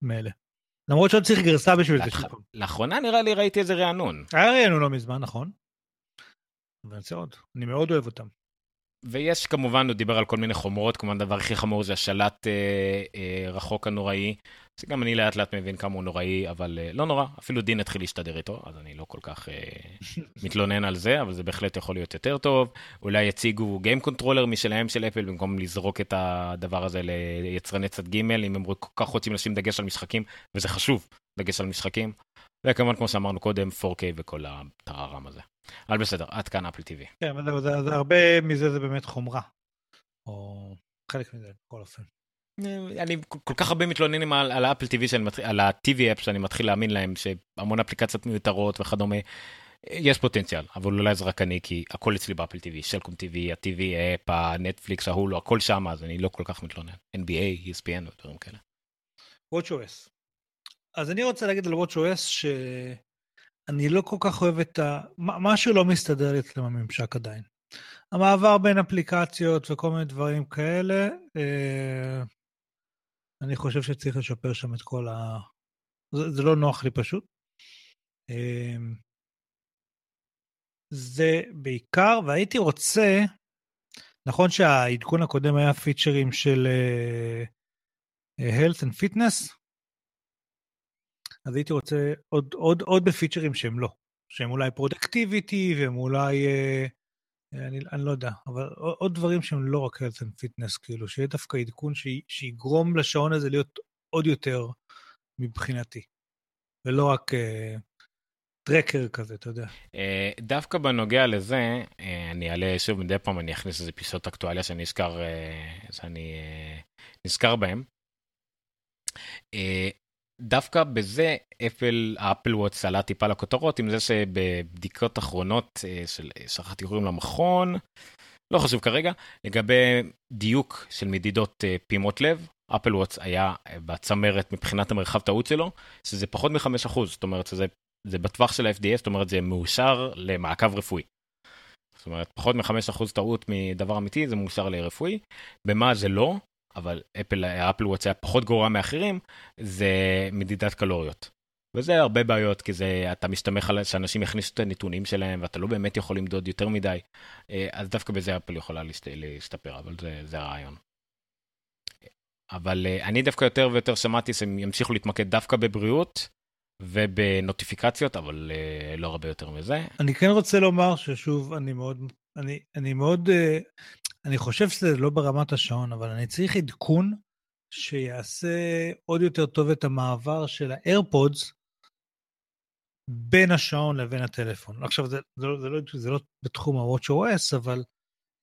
מאלה. למרות שעוד צריך גרסה בשביל זה. לאחרונה נראה לי ראיתי איזה רענון היה ראינו לא מזמן, נכון? אבל אני רוצה עוד. אני מאוד אוהב אותם. ויש כמובן הוא דיבר על כל מיני חומרות כמובן הדבר הכי חמור זה השלט אה, אה, רחוק הנוראי. שגם אני לאט לאט מבין כמה הוא נוראי אבל אה, לא נורא אפילו דין התחיל להשתדר איתו אז אני לא כל כך אה, מתלונן על זה אבל זה בהחלט יכול להיות יותר טוב אולי יציגו game controller משלהם של Apple במקום לזרוק את הדבר הזה ליצרני צד ג' אם הם כל כך רוצים לשים דגש על משחקים וזה חשוב דגש על משחקים. וכמובן כמו שאמרנו קודם 4K וכל הטררם הזה. אבל בסדר עד כאן Apple TV. כן, אבל זהו, זה, זה הרבה מזה זה באמת חומרה. או חלק מזה, בכל אופן. אני כל כך הרבה מתלוננים על, על ה Apple TV שאני מתחיל, על ה-TV app שאני מתחיל להאמין להם שהמון אפליקציות מיותרות וכדומה. יש פוטנציאל אבל אולי זה רק אני כי הכל אצלי באפל TV, שלקום TV, ה-TV אפ, הנטפליקס, ההולו, הכל שם אז אני לא כל כך מתלונן. NBA, ESPN ודברים כאלה. WatchOS. אז אני רוצה להגיד על WatchOS שאני לא כל כך אוהב את ה... משהו לא מסתדר לי אצלם הממשק עדיין. המעבר בין אפליקציות וכל מיני דברים כאלה, אה, אני חושב שצריך לשפר שם את כל ה... זה, זה לא נוח לי פשוט. אה, זה בעיקר, והייתי רוצה, נכון שהעדכון הקודם היה פיצ'רים של אה, health and fitness, אז הייתי רוצה עוד, עוד, עוד בפיצ'רים שהם לא, שהם אולי productivity והם אולי, אה, אני, אני לא יודע, אבל עוד, עוד דברים שהם לא רק health and fitness, כאילו, שיהיה דווקא עדכון ש, שיגרום לשעון הזה להיות עוד יותר מבחינתי, ולא רק אה, טרקר כזה, אתה יודע. אה, דווקא בנוגע לזה אה, אני אעלה שוב מדי פעם אני אכניס איזה פיסות אקטואליה שאני נזכר אה, שאני נזכר בהם. אה, דווקא בזה אפל האפל וואטס עלה טיפה לכותרות עם זה שבבדיקות אחרונות אה, של שכחתי קוראים למכון לא חשוב כרגע לגבי דיוק של מדידות אה, פעימות לב אפל וואטס היה אה, בצמרת מבחינת המרחב טעות שלו שזה פחות מ-5% זאת אומרת שזה זה בטווח של ה-FDA זאת אומרת זה מאושר למעקב רפואי. זאת אומרת פחות מ-5% טעות מדבר אמיתי זה מאושר לרפואי במה זה לא אבל אפל אפל וואטס היה פחות גרוע מאחרים זה מדידת קלוריות. וזה הרבה בעיות כי זה אתה מסתמך על שאנשים יכניסו את הנתונים שלהם ואתה לא באמת יכול למדוד יותר מדי אה, אז דווקא בזה אפל יכולה להשת, להשתפר אבל זה, זה הרעיון. אבל אה, אני דווקא יותר ויותר שמעתי שהם ימשיכו להתמקד דווקא בבריאות ובנוטיפיקציות, אבל uh, לא הרבה יותר מזה. אני כן רוצה לומר ששוב, אני מאוד, אני, אני מאוד, אני חושב שזה לא ברמת השעון, אבל אני צריך עדכון שיעשה עוד יותר טוב את המעבר של האיירפודס בין השעון לבין הטלפון. עכשיו, זה, זה, לא, זה, לא, זה לא בתחום ה-WatchOS, אבל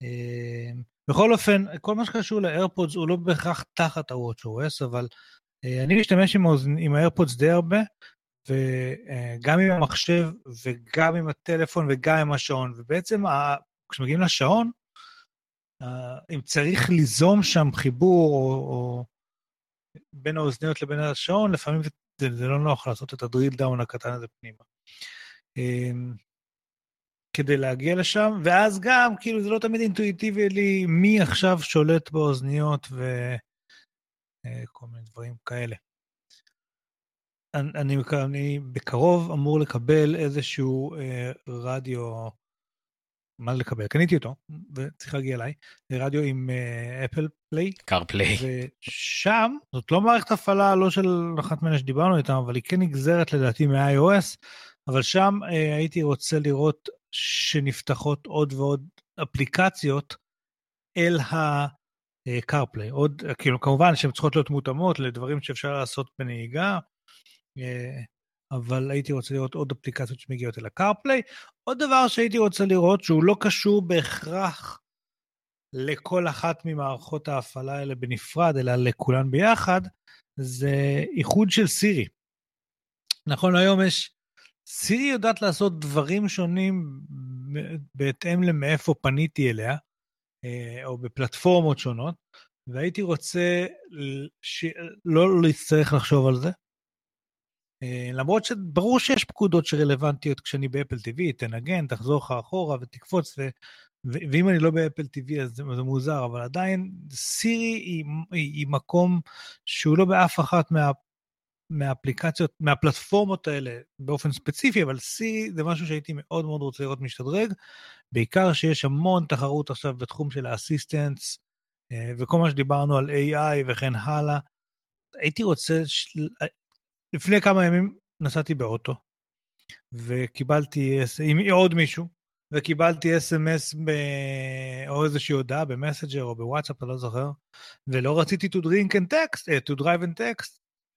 אה, בכל אופן, כל מה שקשור לאיירפודס הוא לא בהכרח תחת ה-WatchOS, אבל אה, אני משתמש עם, עם האיירפודס די הרבה, וגם עם המחשב וגם עם הטלפון וגם עם השעון, ובעצם ה, כשמגיעים לשעון, אם צריך ליזום שם חיבור או, או בין האוזניות לבין השעון, לפעמים זה, זה לא נוח לעשות את הדריל דאון הקטן הזה פנימה. אמ, כדי להגיע לשם, ואז גם, כאילו, זה לא תמיד אינטואיטיבי לי מי עכשיו שולט באוזניות וכל אה, מיני דברים כאלה. אני, אני, אני בקרוב אמור לקבל איזשהו אה, רדיו מה לקבל? קניתי אותו, וצריך להגיע אליי, רדיו עם Apple Play. CarPlay. ושם, זאת לא מערכת הפעלה, לא של אחת מהן שדיברנו איתם, אבל היא כן נגזרת לדעתי מ-iOS, אבל שם uh, הייתי רוצה לראות שנפתחות עוד ועוד אפליקציות אל ה-CarPlay. עוד, כאילו, כמובן שהן צריכות להיות מותאמות לדברים שאפשר לעשות בנהיגה. אבל הייתי רוצה לראות עוד אפליקציות שמגיעות אל ה CarPlay. עוד דבר שהייתי רוצה לראות, שהוא לא קשור בהכרח לכל אחת ממערכות ההפעלה האלה בנפרד, אלא לכולן ביחד, זה איחוד של סירי. נכון, היום יש... סירי יודעת לעשות דברים שונים בהתאם למאיפה פניתי אליה, אה, או בפלטפורמות שונות, והייתי רוצה ש... לא להצטרך לחשוב על זה, למרות שברור שיש פקודות שרלוונטיות כשאני באפל TV, תנגן, תחזור לך אחורה ותקפוץ, ו, ו, ואם אני לא באפל TV אז זה, זה מוזר, אבל עדיין סירי היא, היא, היא מקום שהוא לא באף אחת מה, מהאפליקציות, מהפלטפורמות האלה באופן ספציפי, אבל סירי זה משהו שהייתי מאוד מאוד רוצה לראות משתדרג, בעיקר שיש המון תחרות עכשיו בתחום של האסיסטנס, אה, וכל מה שדיברנו על AI וכן הלאה. הייתי רוצה, לפני כמה ימים נסעתי באוטו, וקיבלתי עם עוד מישהו, וקיבלתי אס.אם.אס ב... או איזושהי הודעה במסג'ר או בוואטסאפ, אני לא זוכר, ולא רציתי to drink and text, uh, to drive and text,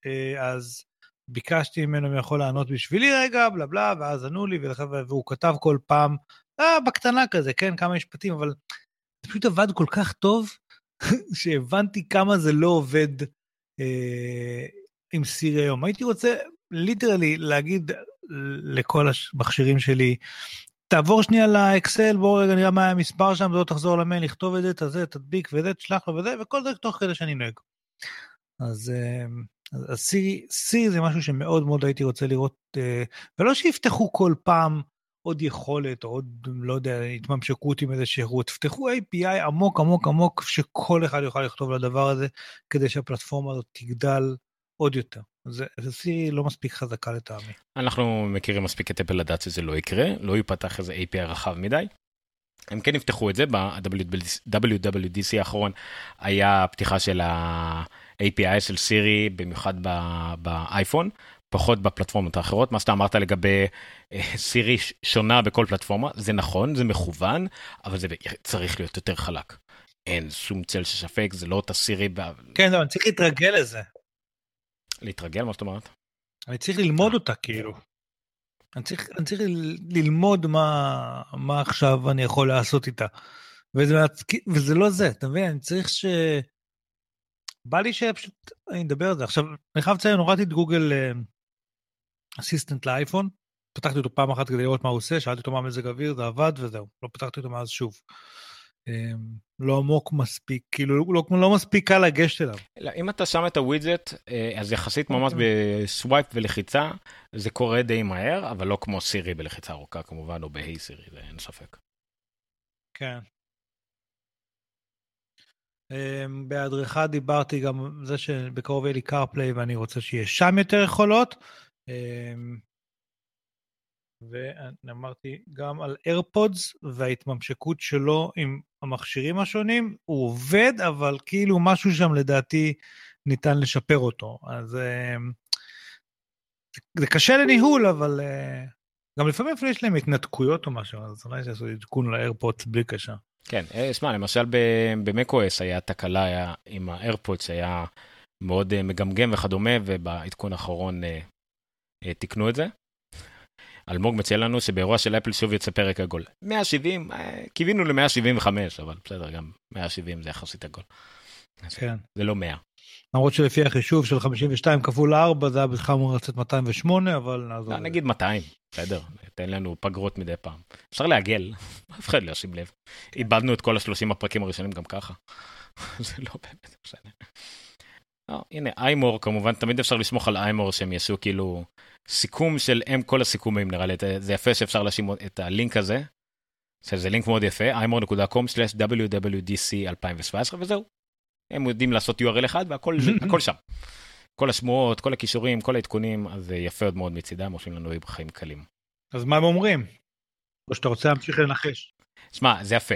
uh, אז ביקשתי ממנו אם יכול לענות בשבילי רגע, בלה בלה, ואז ענו לי, והוא כתב כל פעם, אה, בקטנה כזה, כן, כמה משפטים, אבל זה פשוט עבד כל כך טוב, שהבנתי כמה זה לא עובד אה, עם סירי היום. הייתי רוצה ליטרלי להגיד לכל המכשירים שלי, תעבור שנייה לאקסל, בואו רגע נראה מה המספר שם, לא תחזור למייל, לכתוב את זה, תזה, תדביק וזה, תשלח לו וזה, וכל זה תוך כדי שאני נוהג. אז, אה, אז סירי, סירי זה משהו שמאוד מאוד הייתי רוצה לראות, אה, ולא שיפתחו כל פעם עוד יכולת, או עוד, לא יודע, התממשקות עם איזה שירות, תפתחו API עמוק עמוק עמוק, שכל אחד יוכל לכתוב לדבר הזה, כדי שהפלטפורמה הזאת תגדל עוד יותר. זה, זה C לא מספיק חזקה לטעמי. אנחנו מכירים מספיק את אפל לדעת שזה לא יקרה, לא ייפתח איזה API רחב מדי. הם כן יפתחו את זה, ב-WWDC האחרון היה פתיחה של ה-API של סירי, במיוחד באייפון, פחות בפלטפורמות האחרות. מה שאתה אמרת לגבי סירי אה, שונה בכל פלטפורמה, זה נכון, זה מכוון, אבל זה צריך להיות יותר חלק. אין שום צל של ספק, זה לא אותה סירי. כן, אבל צריך להתרגל לזה. להתרגל, מה זאת אומרת? אני צריך ללמוד אותה, כאילו. אני צריך, אני צריך ללמוד מה, מה עכשיו אני יכול לעשות איתה. וזה, וזה לא זה, אתה מבין? אני צריך ש... בא לי שפשוט, אני אדבר על זה. עכשיו, אני חייב לציין, הורדתי את גוגל אסיסטנט uh, לאייפון, פתחתי אותו פעם אחת כדי לראות מה הוא עושה, שאלתי אותו מה מזג אוויר, זה עבד וזהו, לא פתחתי אותו מאז שוב. אמ, לא עמוק מספיק, כאילו לא, לא מספיק קל לגשת אליו. לא, אם אתה שם את ה widget, אה, אז יחסית ממש אוקיי. ב swipe ולחיצה, זה קורה די מהר, אבל לא כמו Siri בלחיצה ארוכה כמובן, או ב Hey Siri, זה אין ספק. כן. אמ, בהדרכה דיברתי גם זה שבקרוב יהיה לי CarPlay ואני רוצה שיהיה שם יותר יכולות. אמ, ואמרתי גם על איירפודס וההתממשקות שלו עם המכשירים השונים, הוא עובד, אבל כאילו משהו שם לדעתי ניתן לשפר אותו. אז זה קשה לניהול, אבל uh, גם לפעמים אפילו יש להם התנתקויות או משהו, אז אולי שיעשו עדכון לאיירפודס בלי קשר. כן, שמע, למשל במקו-אס היה תקלה עם האיירפודס שהיה מאוד מגמגם וכדומה, ובעדכון האחרון תיקנו את זה. אלמוג מציין לנו שבאירוע של אפל שוב יוצא פרק עגול. 170, קיווינו ל-175, אבל בסדר, גם 170 זה יחסית עגול. כן. זה לא 100. למרות שלפי החישוב של 52 כפול 4 זה היה בכלל אמור לצאת 208, אבל נעזור. לא, נגיד 200, בסדר, תן לנו פגרות מדי פעם. אפשר לעגל, אף אחד לא ישים לב. איבדנו את כל ה-30 הפרקים הראשונים גם ככה. זה לא באמת משנה. לא, הנה, איימור, כמובן, תמיד אפשר לסמוך על איימור שהם יעשו כאילו סיכום של אם כל הסיכומים נראה לי, זה יפה שאפשר להשאיר את הלינק הזה. זה לינק מאוד יפה, imor.com/wwdc 2017 וזהו. הם יודעים לעשות URL אחד והכל הכל שם. כל השמועות, כל הכישורים, כל העדכונים, אז יפה עוד מאוד מצידם, עושים לנו חיים קלים. אז מה הם אומרים? או שאתה רוצה להמשיך לנחש? שמע, זה יפה.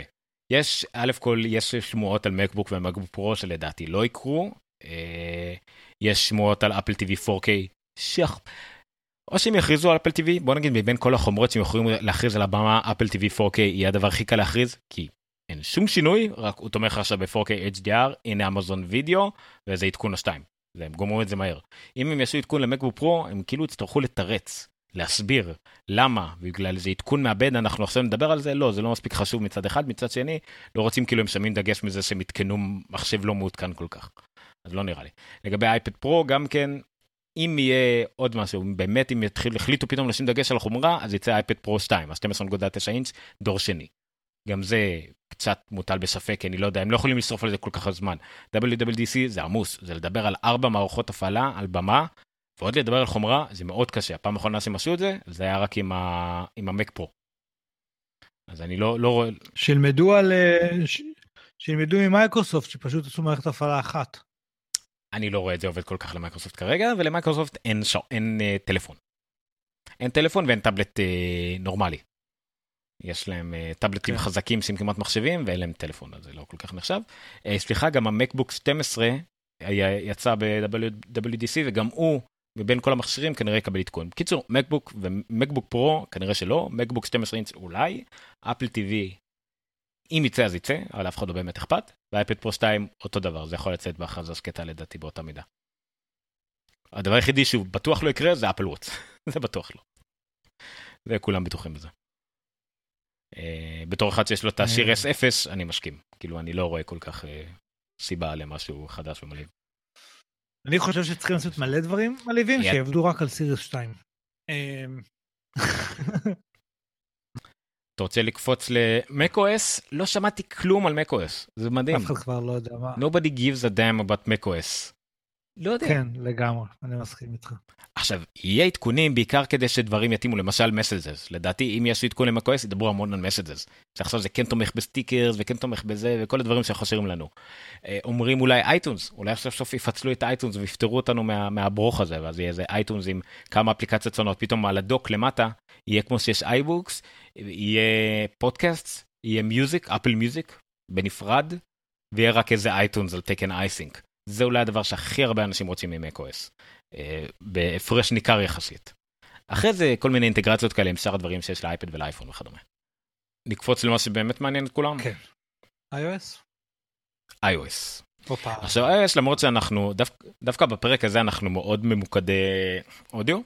יש, א' כל, יש שמועות על מקבוק ומקבוק פרו שלדעתי לא יקרו. אה, יש שמועות על אפל TV 4K, שח... או שהם יכריזו על אפל TV, בוא נגיד מבין כל החומרות שהם יכולים להכריז על הבמה, אפל TV 4K יהיה הדבר הכי קל להכריז, כי אין שום שינוי, רק הוא תומך עכשיו ב-4K HDR, הנה אמזון וידאו, וזה עדכון השתיים. והם גומרים את זה מהר. אם הם יעשו עדכון למקבוק פרו, הם כאילו יצטרכו לתרץ, להסביר למה, בגלל איזה עדכון מעבד אנחנו עכשיו נדבר על זה, לא, זה לא מספיק חשוב מצד אחד, מצד שני, לא רוצים כאילו הם שמים דגש מזה שהם עדכנו מחשב לא מעודכן כל כך. אז לא נראה לי. לגבי אייפד פרו, גם כן, אם יהיה עוד משהו, באמת אם יתחיל, החליטו פתאום לשים דגש על החומרה, אז יצא אייפד פרו 2, ה-12.9 אינץ', דור שני. גם זה קצת מוטל בספק, כי אני לא יודע, הם לא יכולים לשרוף על זה כל כך זמן. WWDC זה עמוס, זה לדבר על ארבע מערכות הפעלה, על במה, ועוד לדבר על חומרה, זה מאוד קשה. הפעם האחרונה שהם עשו את זה, זה היה רק עם, ה... עם ה Mac Pro. אז אני לא, לא רואה... שילמדו על... אה, ש... שילמדו ממייקרוסופט, שפשוט עשו מערכת הפעלה אחת. אני לא רואה את זה עובד כל כך למייקרוסופט כרגע, ולמייקרוסופט אין, ש... אין אה, טלפון. אין טלפון ואין טאבלט אה, נורמלי. יש להם uh, טאבלטים כן. חזקים שהם כמעט מחשבים ואין להם טלפון אז זה לא כל כך נחשב. Uh, סליחה גם ה MacBook 12 היה, יצא ב-WDC וגם הוא מבין כל המכשירים כנראה יקבל עדכון. בקיצור מקבוק ומקבוק פרו כנראה שלא מקבוק 12 אינץ אולי אפל TV אם יצא אז יצא אבל אף אחד לא באמת אכפת ואייפד פרו 2 אותו דבר זה יכול לצאת בהכרזה שקטה לדעתי באותה מידה. הדבר היחידי שהוא בטוח לא יקרה זה אפל ווטס זה בטוח לא. וכולם בטוחים בזה. אה, בתור אחד שיש לו את השיר אה. S0 אני משכים כאילו אני לא רואה כל כך אה, סיבה למשהו חדש ומלהיב. אני חושב שצריכים לעשות מלא דברים מלהיבים שיעבדו רק על סיריוס 2. אתה רוצה לקפוץ למקו-אס? לא שמעתי כלום על מקו-אס, זה מדהים. אף אחד כבר לא יודע מה. Nobody gives a damn about macOS. לא יודע. כן, לגמרי, אני מסכים איתך. עכשיו, יהיה עדכונים בעיקר כדי שדברים יתאימו, למשל מסג'ס. לדעתי, אם יעשו עדכון למקוס, ידברו המון על מסג'ס. שעכשיו זה כן תומך ב stickers וכן תומך בזה וכל הדברים שחסרים לנו. אה, אומרים אולי iTunes, אולי עכשיו סוף יפצלו את iTunes ויפטרו אותנו מה, מהברוך הזה, ואז יהיה איזה iTunes עם כמה אפליקציות שונות, פתאום על ה dock למטה, יהיה כמו שיש iBooks, יהיה פודקאסט, יהיה Music, Apple Music, בנפרד, ויהיה רק איזה iTunes על תקן iSync. זה אולי הדבר שהכי הרבה אנשים רוצים מ macOS, אה, בהפרש ניכר יחסית. אחרי זה כל מיני אינטגרציות כאלה עם שאר הדברים שיש לאייפד ולאייפון וכדומה. נקפוץ למה שבאמת מעניין את כולם? כן. iOS? iOS. עכשיו iOS למרות שאנחנו דו, דווקא בפרק הזה אנחנו מאוד ממוקדי אודיו.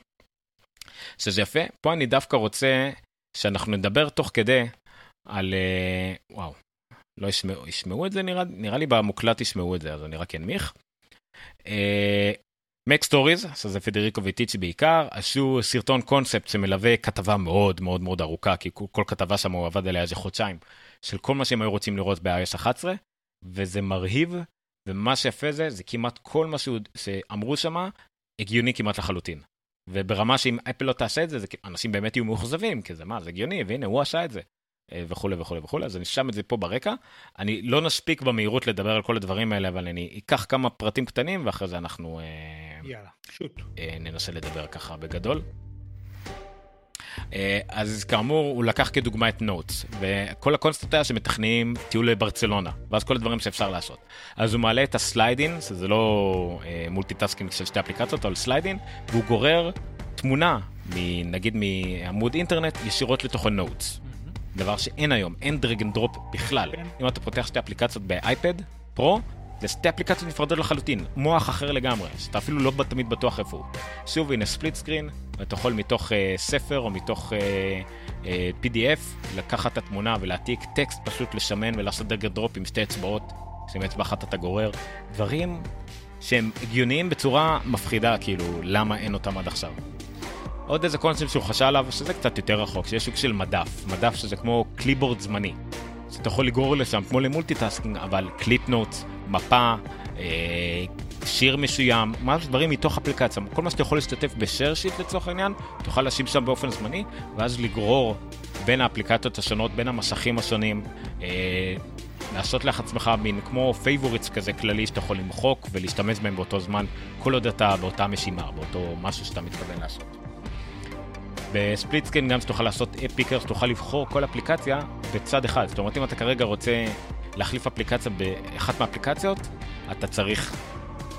שזה יפה פה אני דווקא רוצה שאנחנו נדבר תוך כדי על אה, וואו לא ישמעו, ישמעו את זה נראה, נראה לי במוקלט ישמעו את זה, אז אני רק אנמיך. MacStories, שזה Federico Viticci בעיקר, עשו סרטון קונספט שמלווה כתבה מאוד מאוד מאוד ארוכה, כי כל, כל כתבה שם הוא עבד עליה איזה חודשיים, של כל מה שהם היו רוצים לראות ב-iOS 11, וזה מרהיב, ומה שיפה זה, זה כמעט כל מה שאמרו שם, הגיוני כמעט לחלוטין. וברמה שאם Apple לא תעשה את זה, זה אנשים באמת יהיו מאוכזבים, כי זה מה, זה הגיוני, והנה הוא עשה את זה. אה, וכולי וכולי וכולי, אז אני שם את זה פה ברקע. אני לא נספיק במהירות לדבר על כל הדברים האלה, אבל אני אקח כמה פרטים קטנים, ואחרי זה אנחנו אה, יאללה, shoot. אה, ננסה לדבר ככה בגדול. אז כאמור, הוא לקח כדוגמה את Notes, וכל הקונסטנט היה שמתכננים טיול לברצלונה, ואז כל הדברים שאפשר לעשות. אז הוא מעלה את ה slide in, שזה לא multitasking של שתי אפליקציות, אבל slide in, והוא גורר תמונה, נגיד מעמוד אינטרנט, ישירות לתוך ה Notes. דבר שאין היום, אין drag and drop בכלל. כן. אם אתה פותח שתי אפליקציות ב iPad Pro, זה שתי אפליקציות נפרדות לחלוטין, מוח אחר לגמרי, שאתה אפילו לא תמיד בטוח איפה הוא. שוב, הנה split screen, ואתה יכול מתוך uh, ספר או מתוך uh, uh, PDF לקחת את התמונה ולהעתיק טקסט, פשוט לסמן ולעשות and drop עם שתי אצבעות, שעם אצבע אחת אתה גורר. דברים שהם הגיוניים בצורה מפחידה, כאילו, למה אין אותם עד עכשיו. עוד איזה קונספט שהוא חשב עליו, שזה קצת יותר רחוק, שיש סוג של מדף, מדף שזה כמו clipboard זמני. שאתה יכול לגרור לשם, כמו למולטיטאסקינג, אבל קליפ נוטס, מפה, אה, שיר מסוים, ממש דברים מתוך אפליקציה. כל מה שאתה יכול להשתתף בשare שיט לצורך העניין, תוכל להשיב שם באופן זמני, ואז לגרור בין האפליקציות השונות, בין המסכים השונים, אה, לעשות לעצמך מין כמו פייבוריטס כזה כללי שאתה יכול למחוק ולהשתמש בהם באותו זמן, כל עוד אתה באותה משימה, באותו משהו שאתה מתכוון לעשות. בספליט סקרין גם שתוכל לעשות אפיקר, שתוכל לבחור כל אפליקציה בצד אחד. זאת אומרת, אם אתה כרגע רוצה להחליף אפליקציה באחת מהאפליקציות, אתה צריך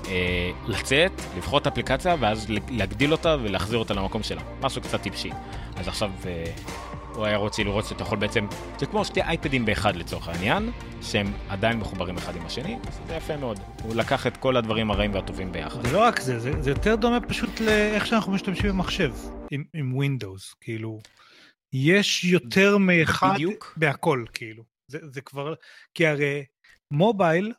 אה, לצאת, לבחור את האפליקציה, ואז להגדיל אותה ולהחזיר אותה למקום שלה. משהו קצת טיפשי. אז עכשיו אה, הוא היה רוצה לראות שאתה יכול בעצם, זה כמו שתי אייפדים באחד לצורך העניין, שהם עדיין מחוברים אחד עם השני, זה יפה מאוד. הוא לקח את כל הדברים הרעים והטובים ביחד. זה לא רק זה, זה, זה יותר דומה פשוט לאיך שאנחנו משתמשים במחשב, עם, עם Windows, כאילו. יש יותר מאחד בדיוק. בהכל, כאילו. זה, זה כבר, כי הרי מובייל,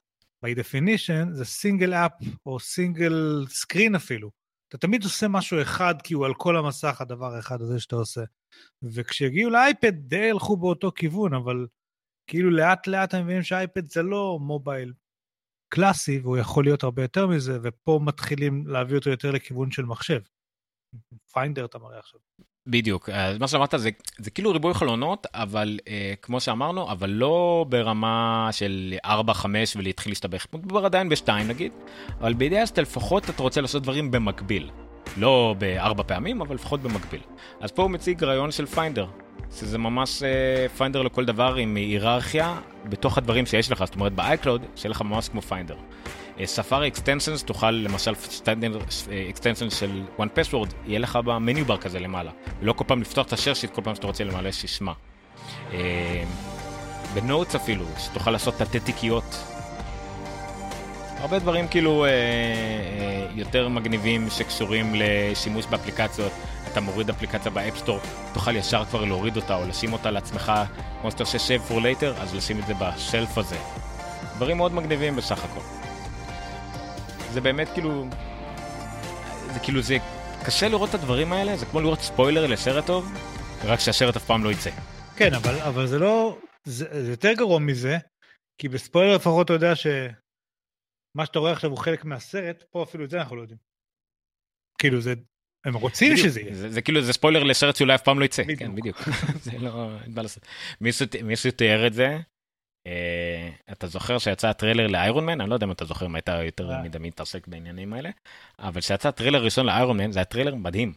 by definition, זה סינגל אפ או סינגל סקרין אפילו. אתה תמיד עושה משהו אחד, כי הוא על כל המסך הדבר האחד הזה שאתה עושה. וכשהגיעו לאייפד די הלכו באותו כיוון, אבל כאילו לאט לאט הם מבינים שאייפד זה לא מובייל קלאסי, והוא יכול להיות הרבה יותר מזה, ופה מתחילים להביא אותו יותר לכיוון של מחשב. Finder אתה מראה עכשיו. בדיוק, אז מה שאמרת זה, זה כאילו ריבוי חלונות, אבל אה, כמו שאמרנו, אבל לא ברמה של 4-5 ולהתחיל להסתבך, מדובר עדיין ב-2 נגיד, אבל בידי אז אתה לפחות אתה רוצה לעשות דברים במקביל. לא בארבע פעמים, אבל לפחות במקביל. אז פה הוא מציג רעיון של Finder, שזה ממש אה, Finder לכל דבר עם היררכיה בתוך הדברים שיש לך, זאת אומרת ב-iCloud, שיהיה לך ממש כמו Finder. Safari extensions תוכל למשל סטנדר extension של 1Password יהיה לך ב menu bar כזה למעלה לא כל פעם לפתוח את ה share sheet כל פעם שאתה רוצה למלא סיסמה. אה, ב Notes אפילו שתוכל לעשות תתי תיקיות. הרבה דברים כאילו אה, אה, יותר מגניבים שקשורים לשימוש באפליקציות. אתה מוריד אפליקציה ב App Store, תוכל ישר כבר להוריד אותה או לשים אותה לעצמך, כמו שאתה עושה save for later, אז לשים את זה בשלף הזה. דברים מאוד מגניבים בסך הכל. זה באמת כאילו, זה כאילו זה קשה לראות את הדברים האלה, זה כמו לראות ספוילר לסרט טוב, רק שהסרט אף פעם לא יצא. כן, אבל, אבל זה לא, זה, זה יותר גרוע מזה, כי בספוילר לפחות אתה יודע שמה שאתה רואה עכשיו הוא חלק מהסרט, פה אפילו את זה אנחנו לא יודעים. כאילו זה, הם רוצים בדיוק, שזה יהיה. זה, זה כאילו זה ספוילר לסרט שאולי אף פעם לא יצא. בדיוק. כן, בדיוק. זה לא, מה מישהו תיאר את זה. אה, אתה זוכר שיצא הטריילר ל Iron Man? אני לא יודע אם אתה זוכר אם היית יותר אה. מדי מתעסק בעניינים האלה, אבל כשיצא הטריילר הראשון ל Iron Man זה היה טריילר מדהים.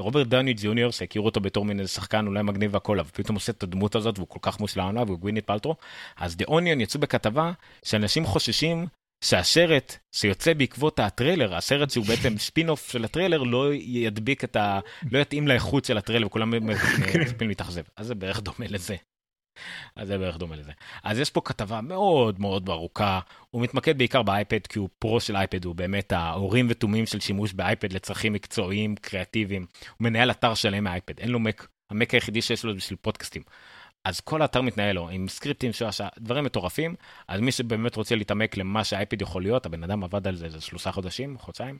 רוברט דני ג'וניור שהכירו אותו בתור מין איזה שחקן אולי מגניב והכל אבל פתאום עושה את הדמות הזאת והוא כל כך מושלם עליו והוא גווינית פלטרו אז The Onion יצאו בכתבה שאנשים חוששים שהסרט שיוצא בעקבות הטריילר הסרט שהוא בעצם ספין אוף של הטריילר לא ידביק את ה... לא יתאים לאיכות של הטריילר וכולם מצפים להתאכזב אז זה בערך דומה לזה. אז זה בערך דומה לזה. אז יש פה כתבה מאוד מאוד ארוכה, הוא מתמקד בעיקר באייפד כי הוא פרו של אייפד, הוא באמת האורים ותומים של שימוש באייפד לצרכים מקצועיים, קריאטיביים. הוא מנהל אתר שלם מאייפד, אין לו מק, המק היחידי שיש לו בשביל פודקאסטים. אז כל האתר מתנהל לו עם סקריפטים, שעה, דברים מטורפים, אז מי שבאמת רוצה להתעמק למה שהאייפד יכול להיות, הבן אדם עבד על זה איזה שלושה חודשים, חודשיים,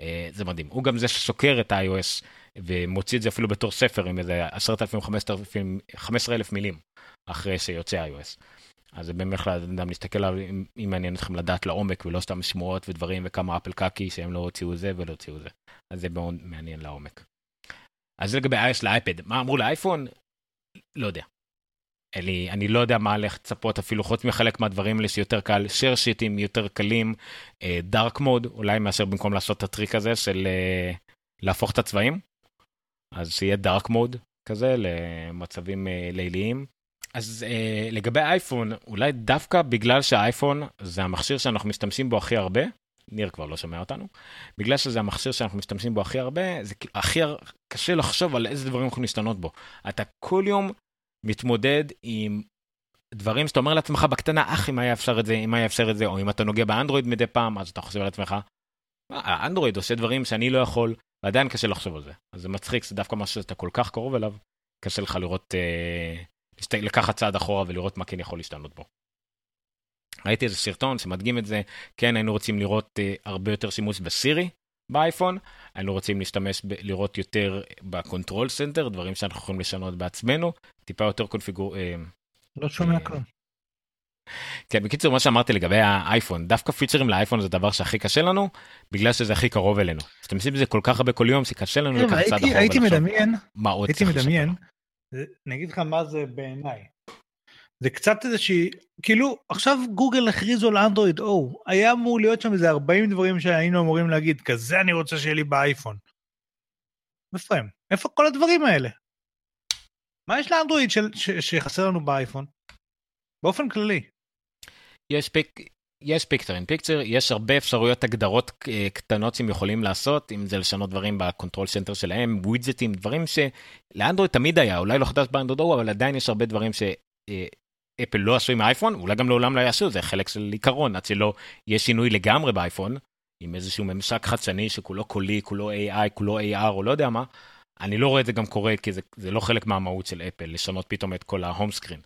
אה, זה מדהים. הוא גם זה שסוקר את ה-iOS ומוציא את זה אפילו בתור ספר עם איזה 10,000, 15,000 מילים אחרי שיוצא iOS. אז זה באמת לאדם להסתכל עליו אם, מעניין אתכם לדעת לעומק ולא סתם שמועות ודברים וכמה אפל קקי שהם לא הוציאו זה ולא הוציאו זה. אז זה מאוד מעניין לעומק. אז זה לגבי iOS לאייפד, מה אמרו לאייפון? לא יודע. אני, אני לא יודע מה הולך לצפות אפילו חוץ מחלק מהדברים האלה שיותר קל, share שיטים יותר קלים, דארק uh, מוד אולי מאשר במקום לעשות את הטריק הזה של uh, להפוך את הצבעים. אז שיהיה דארק מוד כזה למצבים uh, ליליים. אז uh, לגבי אייפון אולי דווקא בגלל שהאייפון זה המכשיר שאנחנו משתמשים בו הכי הרבה ניר כבר לא שומע אותנו, בגלל שזה המכשיר שאנחנו משתמשים בו הכי הרבה, זה הכי קשה לחשוב על איזה דברים יכולים להשתנות בו. אתה כל יום מתמודד עם דברים שאתה אומר לעצמך בקטנה, אך אם היה אפשר את זה, אם היה אפשר את זה, או אם אתה נוגע באנדרואיד מדי פעם, אז אתה חושב על עצמך, האנדרואיד עושה דברים שאני לא יכול, ועדיין קשה לחשוב על זה. אז זה מצחיק, זה דווקא משהו שאתה כל כך קרוב אליו, קשה לך לראות, אה, לקחת צעד אחורה ולראות מה כן יכול להשתנות בו. ראיתי איזה סרטון שמדגים את זה, כן היינו רוצים לראות אה, הרבה יותר שימוש בסירי באייפון, היינו רוצים להשתמש, ב- לראות יותר ב control center, דברים שאנחנו יכולים לשנות בעצמנו, טיפה יותר configur... אה, לא שומע אה, כלום. כן, בקיצור, מה שאמרתי לגבי האייפון, דווקא פיצ'רים לאייפון זה דבר שהכי קשה לנו, בגלל שזה הכי קרוב אלינו. כשאתם עושים את זה כל כך הרבה כל יום, זה קשה לנו לקחת צעד אחורה הייתי מדמיין, מה עוד הייתי מדמיין, אני אגיד לך מה זה בעיניי. זה קצת איזה שהיא, כאילו, עכשיו גוגל הכריזו על אנדרואיד O, היה אמור להיות שם איזה 40 דברים שהיינו אמורים להגיד, כזה אני רוצה שיהיה לי באייפון. איפה הם? איפה כל הדברים האלה? מה יש לאנדרואיד שחסר לנו באייפון? באופן כללי. יש pic... יש picture in picture, יש הרבה אפשרויות הגדרות אה, קטנות שהם יכולים לעשות, אם זה לשנות דברים ב control center שלהם, widgetים, דברים שלאנדרואיד תמיד היה, אולי לא חדש באנדרואיד, אבל עדיין יש הרבה דברים שאפל אה, לא עשו עם האייפון, אולי גם לעולם לא יעשו, זה חלק של עיקרון, עד שלא יהיה שינוי לגמרי באייפון, עם איזשהו ממשק חדשני שכולו קולי, כולו AI, כולו AR או לא יודע מה, אני לא רואה את זה גם קורה, כי זה, זה לא חלק מהמהות של אפל, לשנות פתאום את כל ה home screen.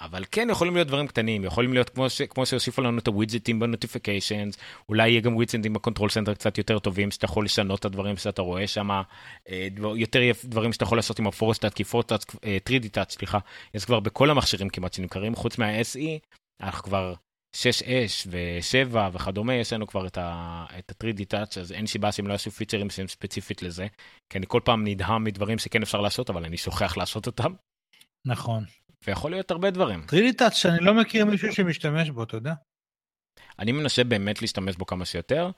אבל כן יכולים להיות דברים קטנים, יכולים להיות כמו, ש, כמו שהוסיפו לנו את ה widgetים ב notifications, אולי יהיה גם widgetים ב control center קצת יותר טובים, שאתה יכול לשנות את הדברים שאתה רואה שם, אה, יותר דברים שאתה יכול לעשות עם ה force touch, כי force touch, 3D touch, סליחה, יש כבר בכל המכשירים כמעט שנמכרים, חוץ מה-SE, אנחנו כבר 6S ו-7 וכדומה, יש לנו כבר את ה-3D טאץ', אז אין סיבה שהם לא יעשו פיצ'רים שהם ספציפית לזה, כי אני כל פעם נדהם מדברים שכן אפשר לעשות, אבל אני שוכח לעשות אותם. נכון. ויכול להיות הרבה דברים. 3D טאץ' שאני לא מכיר מישהו שמשתמש בו, אתה יודע? אני מנסה באמת להשתמש בו כמה שיותר.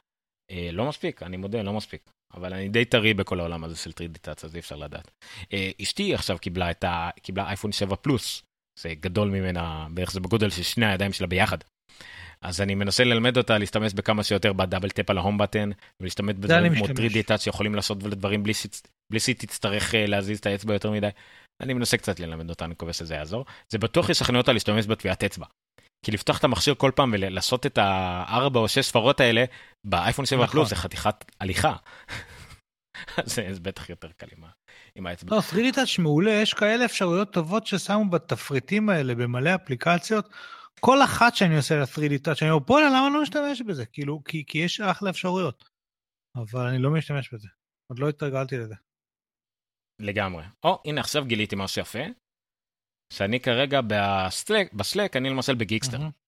אה, לא מספיק, אני מודה, לא מספיק. אבל אני די טרי בכל העולם הזה של 3D טאץ', אז אי אפשר לדעת. אה, אשתי עכשיו קיבלה את ה... קיבלה אייפון 7 פלוס. זה גדול ממנה, בערך זה בגודל של שני הידיים שלה ביחד. אז אני מנסה ללמד אותה להשתמש בכמה שיותר בדאבל טאפ על ההום בטן, ולהשתמש בדברים כמו 3D טאץ' שיכולים לעשות דברים בלי שהיא תצטרך אה, להזיז את האצבע יותר מדי. אני מנסה קצת ללמד אותה, אני מקווה שזה יעזור. זה בטוח ישכנע אותה להשתמש בטביעת אצבע. כי לפתוח את המכשיר כל פעם ולעשות את הארבע או שש ספרות האלה באייפון 7 נכון. פלוס זה חתיכת הליכה. זה בטח יותר קל עם, האצבע. לא, 3D Touch מעולה, יש כאלה אפשרויות טובות ששמו בתפריטים האלה במלא אפליקציות. כל אחת שאני עושה ל-3D Touch, אני אומר, בוא'נה, למה אני לא משתמש בזה? כאילו, כי, כי יש אחלה אפשרויות. אבל אני לא משתמש בזה. עוד לא התרגלתי לזה. לגמרי. או, הנה עכשיו גיליתי משהו יפה, שאני כרגע בסלק, בסלק אני למשל בגיקסטר. Mm-hmm.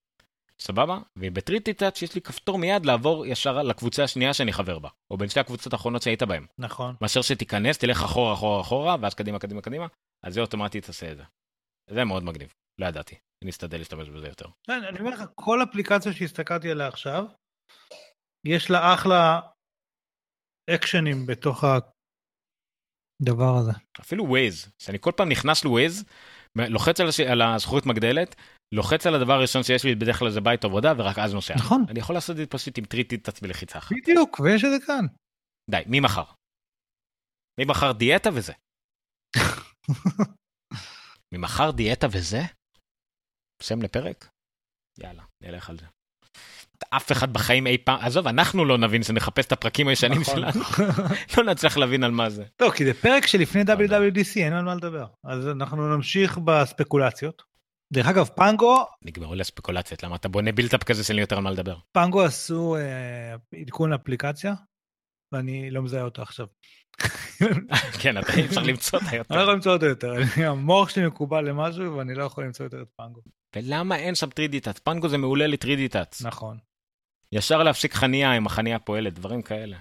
סבבה? ובטריטי טאץ' יש לי כפתור מיד לעבור ישר לקבוצה השנייה שאני חבר בה, או בין שתי הקבוצות האחרונות שהיית בהן. נכון. מאשר שתיכנס, תלך אחורה, אחורה, אחורה, ואז קדימה, קדימה, קדימה, אז זה אוטומטית עושה את זה. זה מאוד מגניב, לא ידעתי. אני אשתדל להשתמש בזה יותר. כן, אני אומר לך, כל אפליקציה שהסתכלתי עליה עכשיו, יש לה אחלה אקשנים בתוך הדבר הזה. אפילו ווייז, שאני כל פעם נכנס לווייז, לוחץ על, הש... על הזכורת מגדלת, לוחץ על הדבר הראשון שיש לי, בדרך כלל זה בית עבודה, ורק אז נוסע. נכון. אני יכול לעשות את זה פשוט עם טריטית עצמי לחיצה אחת. בדיוק, ויש את זה כאן. די, מי מחר? מי מחר דיאטה וזה? ממחר דיאטה וזה? שם לפרק? יאללה, נלך על זה. אף אחד בחיים אי פעם, עזוב, אנחנו לא נבין שנחפש את הפרקים הישנים נכון. שלנו. לא נצליח להבין על מה זה. לא, כי זה פרק שלפני WWDC, אין על מה לדבר. אז אנחנו נמשיך בספקולציות. דרך אגב, פנגו... נגמרו לי הספקולציות, למה אתה בונה בילטאפ כזה שאין לי יותר על מה לדבר? פנגו עשו אה, עדכון לאפליקציה, ואני לא מזהה אותו עכשיו. כן, אתה אי אפשר למצוא אותה יותר. אני לא יכול למצוא אותו יותר, המוח שלי מקובל למשהו ואני לא יכול למצוא יותר את פנגו. ולמה אין שם 3D טאץ? פנגו זה מעולה ל-3D טאץ. נכון. ישר להפסיק חניה עם החניה פועלת, דברים כאלה.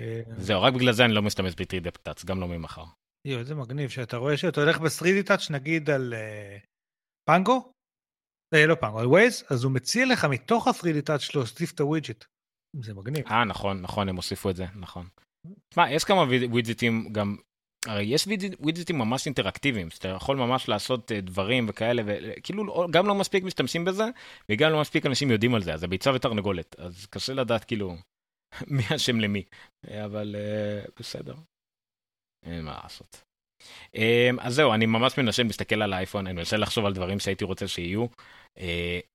אה, זהו, רק בגלל זה אני לא משתמש ב-3D טאץ, גם לא ממחר. יואו, איזה מגניב, שאתה רואה שאתה הולך ב-3D טאץ' נגיד על uh, פנגו, אה, לא פנגו, על Waze, אז הוא מציע לך מתוך ה-3D touch להוסיף את ה widget. זה מגניב. אה, נכון, נכון, הם הוסיפו את זה, נכון. תשמע, יש כמה widgetים גם הרי יש widgetים ממש אינטראקטיביים, שאתה יכול ממש לעשות אה, דברים וכאלה, וכאילו גם לא מספיק משתמשים בזה, וגם לא מספיק אנשים יודעים על זה, אז זה ביצה ותרנגולת, אז קשה לדעת כאילו מי אשם למי, אבל uh, בסדר, אין מה לעשות. Um, אז זהו, אני ממש מנסה להסתכל על האייפון, אני מנסה לחשוב על דברים שהייתי רוצה שיהיו.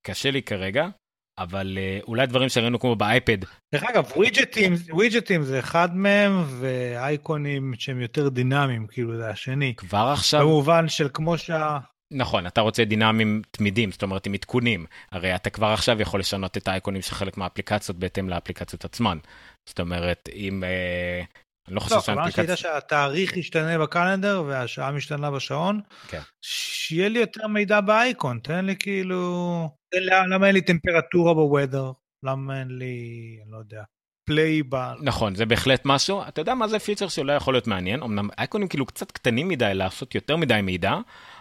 קשה לי כרגע, אבל uh, אולי דברים שראינו כמו באייפד. דרך אגב, ווידג'טים, ווידג'טים זה אחד מהם, ואייקונים שהם יותר דינמיים, כאילו זה השני. כבר עכשיו? במובן של כמו שה... נכון, אתה רוצה דינאמיים תמידים, זאת אומרת עם עדכונים. הרי אתה כבר עכשיו יכול לשנות את האייקונים של חלק מהאפליקציות בהתאם לאפליקציות עצמן. זאת אומרת, אם... אה, אני לא חושב לא, שהאפליקציה... לא, כמובן שהיית שהתאריך ישתנה בקלנדר והשעה משתנה בשעון, כן. שיהיה לי יותר מידע באייקון, תן לי כאילו... למה אין לי טמפרטורה בוודר? למה אין לי, אני לא יודע, פליי ב... נכון, זה בהחלט משהו. אתה יודע מה זה פיצ'ר שאולי יכול להיות מעניין? אמנם אייקונים כאילו קצת קטנים מדי לעשות יותר מדי מידע,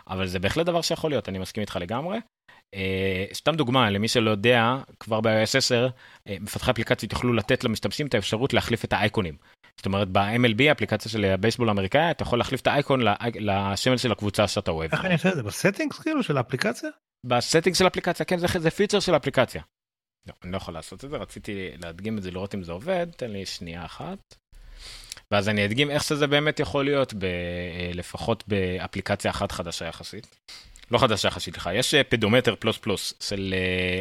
אבל זה בהחלט דבר שיכול להיות, אני מסכים איתך לגמרי. Uh, סתם דוגמה, למי שלא יודע, כבר ב-iOS 10, uh, מפתחי אפליקציות יוכלו לתת למשתמשים את האפשרות להחליף את האייקונים. זאת אומרת, ב-MLB, האפליקציה של הבייסבול האמריקאי, אתה יכול להחליף את האייקון לסמל של הקבוצה שאתה אוהב. איך אני אעשה את זה? ב settings כאילו של האפליקציה? ב settings של האפליקציה, כן, זה, זה פיצ'ר של האפליקציה. לא, אני לא יכול לעשות את זה, רציתי להדגים את זה, לראות אם זה עובד, תן לי שנייה אחת. ואז אני אדגים איך שזה באמת יכול להיות, ב, אה, לפחות באפליקציה אחת חדשה יחסית. לא חדשה יחסית לך, יש אה, פדומטר פלוס פלוס של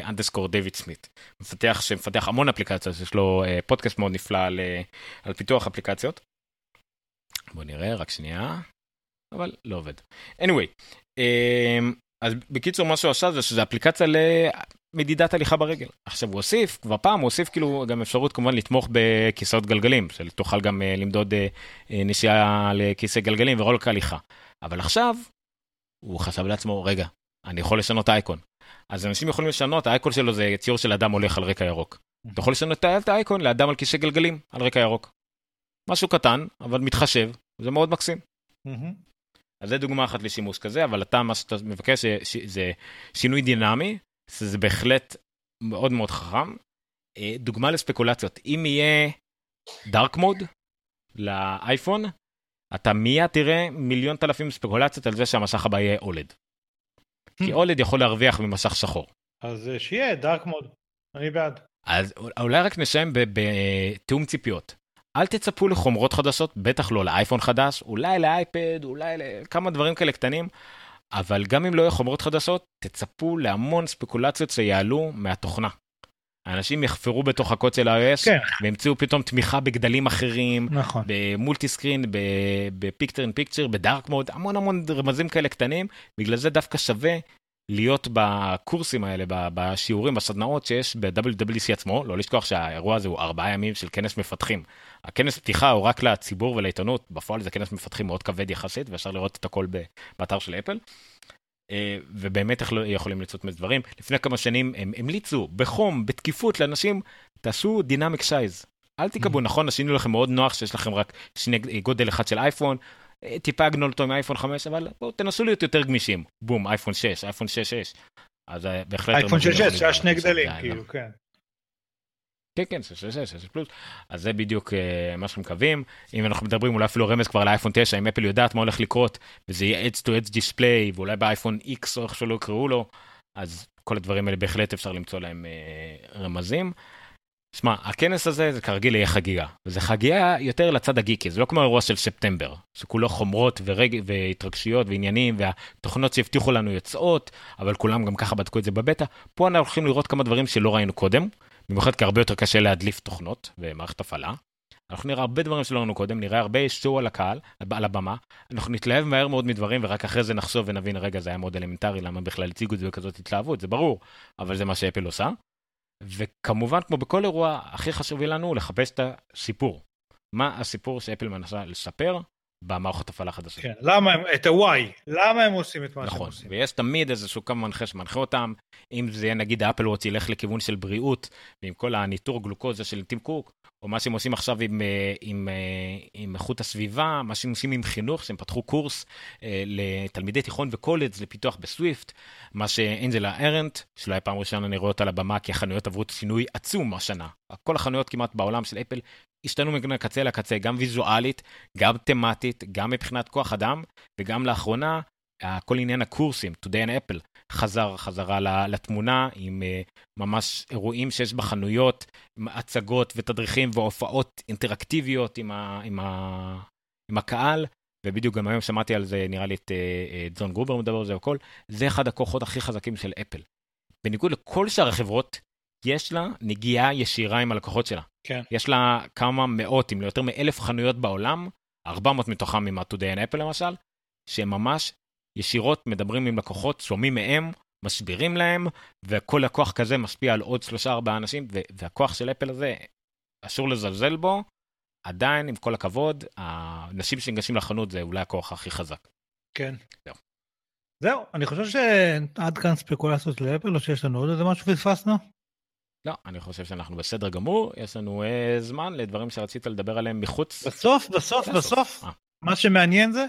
Underscore David Smith, מפתח שמפתח המון אפליקציות, יש לו uh, פודקאסט מאוד נפלא על, על פיתוח אפליקציות. בוא נראה, רק שנייה, אבל לא עובד. anyway, um, אז בקיצור מה שהוא עשה זה שזה אפליקציה מדידת הליכה ברגל. עכשיו הוא הוסיף, כבר פעם הוא הוסיף כאילו גם אפשרות כמובן לתמוך בכיסאות גלגלים, שתוכל גם uh, למדוד uh, uh, נסיעה לכיסא גלגלים רק הליכה. אבל עכשיו, הוא חשב לעצמו, רגע, אני יכול לשנות אייקון. אז אנשים יכולים לשנות, האייקון שלו זה ציור של אדם הולך על רקע ירוק. אתה יכול לשנות את האייקון לאדם על כיסא גלגלים על רקע ירוק. משהו קטן, אבל מתחשב, זה מאוד מקסים. אז זה דוגמה אחת לשימוש כזה, אבל אתה, מה שאתה מבקש זה שינוי דינמי, שזה בהחלט מאוד מאוד חכם. אה, דוגמה לספקולציות, אם יהיה דארק מוד לאייפון, אתה מיד תראה מיליון תלפים ספקולציות על זה שהמשך הבא יהיה אולד. כי אולד יכול להרוויח ממסך שחור. אז אה, שיהיה דארק מוד, אני בעד. אז אולי רק נסיים בתיאום ציפיות. אל תצפו לחומרות חדשות, בטח לא לאייפון חדש, אולי לאייפד, אולי לכמה דברים כאלה קטנים, אבל גם אם לא יהיו חומרות חדשות, תצפו להמון ספקולציות שיעלו מהתוכנה. האנשים יחפרו בתוך הקוד של iOS, כן. וימצאו פתאום תמיכה בגדלים אחרים, נכון. במולטי סקרין, ב picture in picture, ב dark mode, המון המון רמזים כאלה קטנים, בגלל זה דווקא שווה להיות בקורסים האלה, בשיעורים, בסדנאות שיש ב- WWDC עצמו, לא לשכוח שהאירוע הזה הוא ארבעה ימים של כנס מפתחים. הכנס פתיחה הוא רק לציבור ולעיתונות, בפועל זה כנס מפתחים מאוד כבד יחסית, ואפשר לראות את הכל באתר של אפל. אה, ובאמת יכולים לצאת מזה דברים. לפני כמה שנים הם המליצו בחום, בתקיפות לאנשים, תעשו dynamic size. אל תקבלו, mm-hmm. נכון, עשינו לכם מאוד נוח שיש לכם רק שני גודל אחד של אייפון, טיפה עגנול אותו עם אייפון 5, אבל בואו תנסו להיות יותר גמישים. בום, אייפון 6, אייפון 6-6. אז אה, בהחלט... אייפון 6-6, שהיה שני גדלים, כאילו, כן. כן, כן, 6, 6, 6 פלוס. אז זה בדיוק uh, מה שאנחנו מקווים. אם אנחנו מדברים אולי אפילו רמז כבר לאייפון 9, אם אפל יודעת מה הולך לקרות, וזה יהיה Edge to Edge display, ואולי באייפון X או איך שלא יקראו לו, אז כל הדברים האלה בהחלט אפשר למצוא להם uh, רמזים. שמע, הכנס הזה זה כרגיל יהיה חגיגה, וזה חגיגה יותר לצד הגיקי, זה לא כמו אירוע של ספטמבר, שכולו חומרות ורג... והתרגשויות ועניינים, והתוכנות שהבטיחו לנו יוצאות, אבל כולם גם ככה בדקו את זה בבטא. פה אנחנו הולכים לראות כמה דברים שלא ראינו קודם, במיוחד כי הרבה יותר קשה להדליף תוכנות ומערכת הפעלה. אנחנו נראה הרבה דברים שלא ראינו קודם, נראה הרבה שואו על הקהל, על הבמה, אנחנו נתלהב מהר מאוד מדברים ורק אחרי זה נחשוב ונבין, רגע, זה היה מאוד אלמנטרי, למה בכלל הציגו את זה בכזאת התלהבות, זה ברור, אבל זה מה שאפל עושה. וכמובן, כמו בכל אירוע, הכי חשוב לנו לחפש את הסיפור. מה הסיפור שאפל מנסה לספר, במערכות הפעלה חדשות. כן, למה הם, את ה-why, למה הם עושים את מה נכון, שהם עושים. נכון, ויש תמיד איזשהו קו מנחה שמנחה אותם, אם זה נגיד ה Apple Watch ילך לכיוון של בריאות, ועם כל הניטור גלוקוזה של טים קוק, או מה שהם עושים עכשיו עם, אה, עם, אה, עם איכות הסביבה, מה שהם עושים עם חינוך, שהם פתחו קורס אה, לתלמידי תיכון וקולג' לפיתוח בסוויפט, מה שאנג'לה ארנט, שלא פעם ראשונה אני רואה אותה על הבמה, כי החנויות עברו שינוי עצום השנה. כל החנויות כמעט בעולם של אפל השתנו מקצה לקצה, גם ויזואלית, גם תמטית, גם מבחינת כוח אדם, וגם לאחרונה, כל עניין הקורסים, Today in Apple, חזר חזרה לתמונה עם ממש אירועים שיש בחנויות, עם הצגות ותדריכים והופעות אינטראקטיביות עם, ה, עם, ה, עם הקהל, ובדיוק גם היום שמעתי על זה, נראה לי את ג'ון גרובר מדבר על זה והכל, זה אחד הכוחות הכי חזקים של אפל. בניגוד לכל שאר החברות, יש לה נגיעה ישירה עם הלקוחות שלה. כן. יש לה כמה מאות, אם לא יותר מאלף חנויות בעולם, 400 מתוכם עם ה-Today in Apple למשל, שהם ממש ישירות מדברים עם לקוחות, שומעים מהם, מסבירים להם, וכל לקוח כזה משפיע על עוד שלושה ארבעה אנשים, והכוח של אפל הזה, אסור לזלזל בו, עדיין, עם כל הכבוד, האנשים שניגשים לחנות זה אולי הכוח הכי חזק. כן. זהו. זהו, אני חושב שעד כאן ספקולציות לאפל, או שיש לנו עוד איזה משהו פספסנו? לא, אני חושב שאנחנו בסדר גמור, יש לנו uh, זמן לדברים שרצית לדבר עליהם מחוץ. בסוף, בסוף, בסוף, אה. מה שמעניין זה,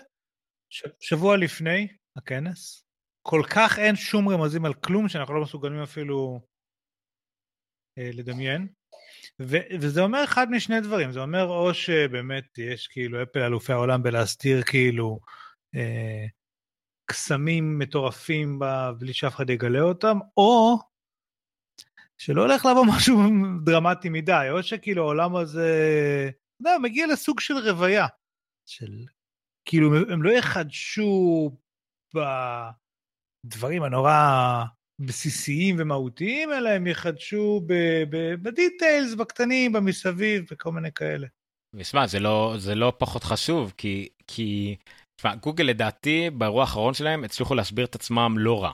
ש... שבוע לפני הכנס, כל כך אין שום רמזים על כלום שאנחנו לא מסוגלים אפילו uh, לדמיין. ו- וזה אומר אחד משני דברים, זה אומר או שבאמת יש כאילו אפל אלופי העולם בלהסתיר כאילו אה, קסמים מטורפים בה בלי שאף אחד יגלה אותם, או שלא הולך לבוא משהו דרמטי מדי, או שכאילו העולם הזה, אתה יודע, מגיע לסוג של רוויה, של כאילו הם לא יחדשו בדברים הנורא בסיסיים ומהותיים, אלא הם יחדשו בדיטיילס, בקטנים, במסביב, וכל מיני כאלה. ושמע, זה לא, זה לא פחות חשוב, כי, כי, תשמע, גוגל לדעתי, באירוע האחרון שלהם, הצליחו להסביר את עצמם לא רע.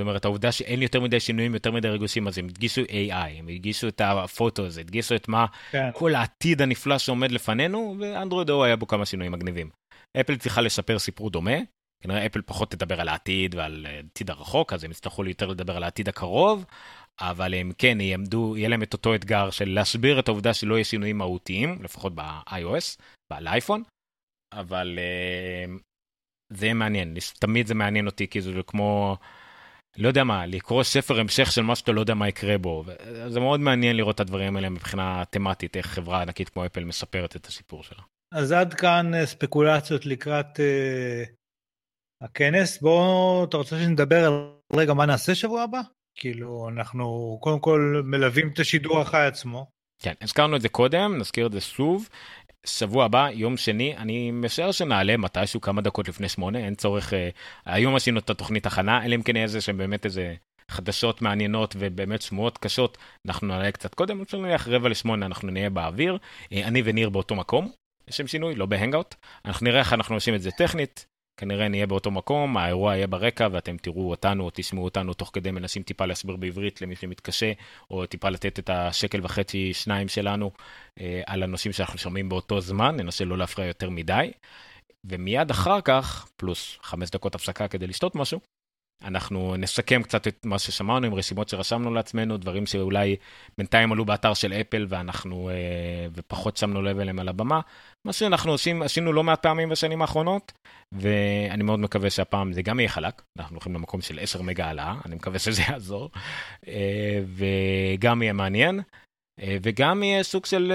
זאת אומרת, העובדה שאין יותר מדי שינויים, יותר מדי רגושים, אז הם הדגישו AI, הם הדגישו את הפוטו הזה, הדגישו את מה, כן. כל העתיד הנפלא שעומד לפנינו, ואנדרואיד או היה בו כמה שינויים מגניבים. אפל צריכה לשפר סיפור דומה, כנראה אפל פחות תדבר על העתיד ועל העתיד הרחוק, אז הם יצטרכו יותר לדבר על העתיד הקרוב, אבל הם כן יעמדו, יהיה להם את אותו אתגר של להסביר את העובדה שלא יהיה שינויים מהותיים, לפחות ב-iOS, באייפון, אבל uh, זה מעניין, תמיד זה מעניין אותי, כי זה כמו, לא יודע מה, לקרוא ספר המשך של מה שאתה לא יודע מה יקרה בו. זה מאוד מעניין לראות את הדברים האלה מבחינה תמטית, איך חברה ענקית כמו אפל מספרת את הסיפור שלה. אז עד כאן אה, ספקולציות לקראת uh, הכנס. בוא, אתה רוצה שנדבר על רגע מה נעשה שבוע הבא? כאילו, אנחנו קודם כל מלווים את השידור החי עצמו. כן, הזכרנו את זה קודם, נזכיר את זה שוב. שבוע הבא, יום שני, אני משער שנעלה מתישהו כמה דקות לפני שמונה, אין צורך, אה, היום עשינו את התוכנית הכנה, אלא אם כן איזה שהם באמת איזה חדשות מעניינות ובאמת שמועות קשות, אנחנו נעלה קצת קודם, נניח רבע לשמונה, אנחנו נהיה באוויר, אה, אני וניר באותו מקום, לשם שינוי, לא בהנגאוט, אנחנו נראה איך אנחנו עושים את זה טכנית, כנראה נהיה באותו מקום, האירוע יהיה ברקע ואתם תראו אותנו או תשמעו אותנו תוך כדי מנסים טיפה להסביר בעברית למי שמתקשה, או טיפה לתת את השקל וחצי שניים שלנו אה, על הנושאים שאנחנו שומעים באותו זמן, ננסה לא להפריע יותר מדי. ומיד אחר כך, פלוס חמש דקות הפסקה כדי לשתות משהו, אנחנו נסכם קצת את מה ששמענו עם רשימות שרשמנו לעצמנו, דברים שאולי בינתיים עלו באתר של אפל ואנחנו, אה, ופחות שמנו לב אליהם על הבמה. מה שאנחנו עושים, עשינו לא מעט פעמים בשנים האחרונות, ואני מאוד מקווה שהפעם זה גם יהיה חלק, אנחנו הולכים למקום של 10 מגה העלאה, אני מקווה שזה יעזור, אה, וגם יהיה מעניין. אה, וגם יהיה סוג של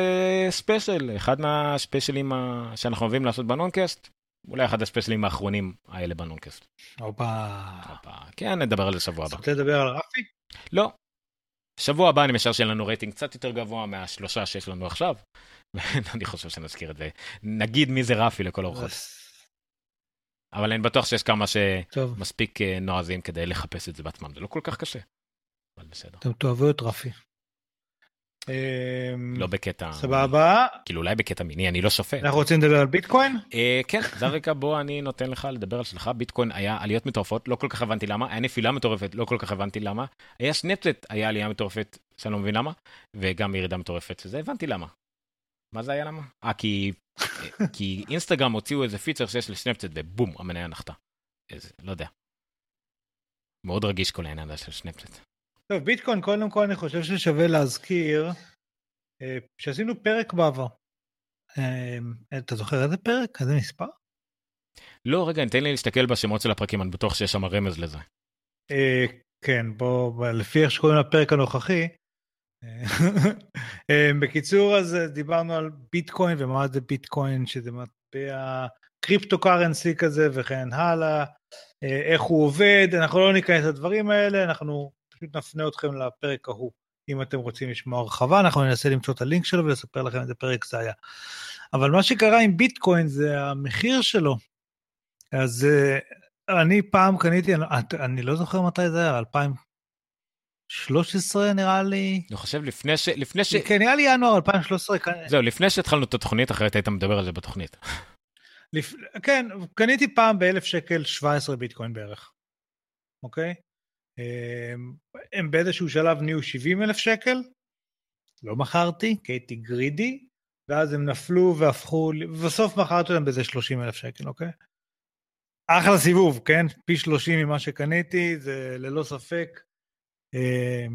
special, אחד מה specialים שאנחנו אוהבים לעשות בנונקאסט, אולי אחד ה specialים האחרונים האלה בנונקאסט. הופה. כן, נדבר על זה שבוע הבא. רוצה לדבר על רפי? לא. שבוע הבא אני משער שיהיה לנו רייטינג קצת יותר גבוה מהשלושה שיש לנו עכשיו. אני חושב שנזכיר את זה. נגיד מי זה רפי לכל אורחות. אבל אני בטוח שיש כמה שמספיק אה, נועזים כדי לחפש את זה בעצמם, זה לא כל כך קשה. אבל בסדר. אתם תאהבו את רפי. אמ, לא בקטע סבבה כאילו אולי בקטע מיני אני לא שופט אנחנו רוצים לדבר על ביטקוין אה, כן זה הרקע בו אני נותן לך לדבר על שלך ביטקוין היה עליות מטורפות לא כל כך הבנתי למה היה נפילה מטורפת לא כל כך הבנתי למה היה סנפצט היה עלייה מטורפת שאני לא מבין למה וגם ירידה מטורפת שזה הבנתי למה. מה זה היה למה? אה כי כי אינסטגרם הוציאו איזה פיצר שיש לסנפצט ובום המניה נחתה. איזה לא יודע. מאוד רגיש כל העניין הזה של סנפצט. טוב, ביטקוין, קודם כל אני חושב ששווה להזכיר אה, שעשינו פרק בעבר. אה, אתה זוכר איזה פרק? איזה מספר? לא, רגע, תן לי להסתכל בשמות של הפרקים, אני בטוח שיש שם רמז לזה. אה, כן, בוא, לפי איך שקוראים לפרק הנוכחי, בקיצור, אז דיברנו על ביטקוין ומה זה ביטקוין, שזה מטבע קריפטו קרנסי כזה וכן הלאה, איך הוא עובד, אנחנו לא ניכנס לדברים האלה, אנחנו פשוט נפנה אתכם לפרק ההוא. אם אתם רוצים לשמוע הרחבה, אנחנו ננסה למצוא את הלינק שלו ולספר לכם איזה פרק זה היה. אבל מה שקרה עם ביטקוין זה המחיר שלו. אז אני פעם קניתי, אני, אני לא זוכר מתי זה היה, 2013 נראה לי. אני חושב לפני ש... לפני ש... כן, נראה לי ינואר 2013. זהו, לפני שהתחלנו את התוכנית, אחרת היית מדבר על זה בתוכנית. לפ... כן, קניתי פעם באלף שקל 17 ביטקוין בערך, אוקיי? אמ, הם באיזשהו שלב נהיו 70 אלף שקל, לא מכרתי, כי הייתי גרידי, ואז הם נפלו והפכו, ובסוף מכרתי אותם באיזה 30 אלף שקל, אוקיי? אחלה סיבוב, כן? פי 30 ממה שקניתי, זה ללא ספק אה,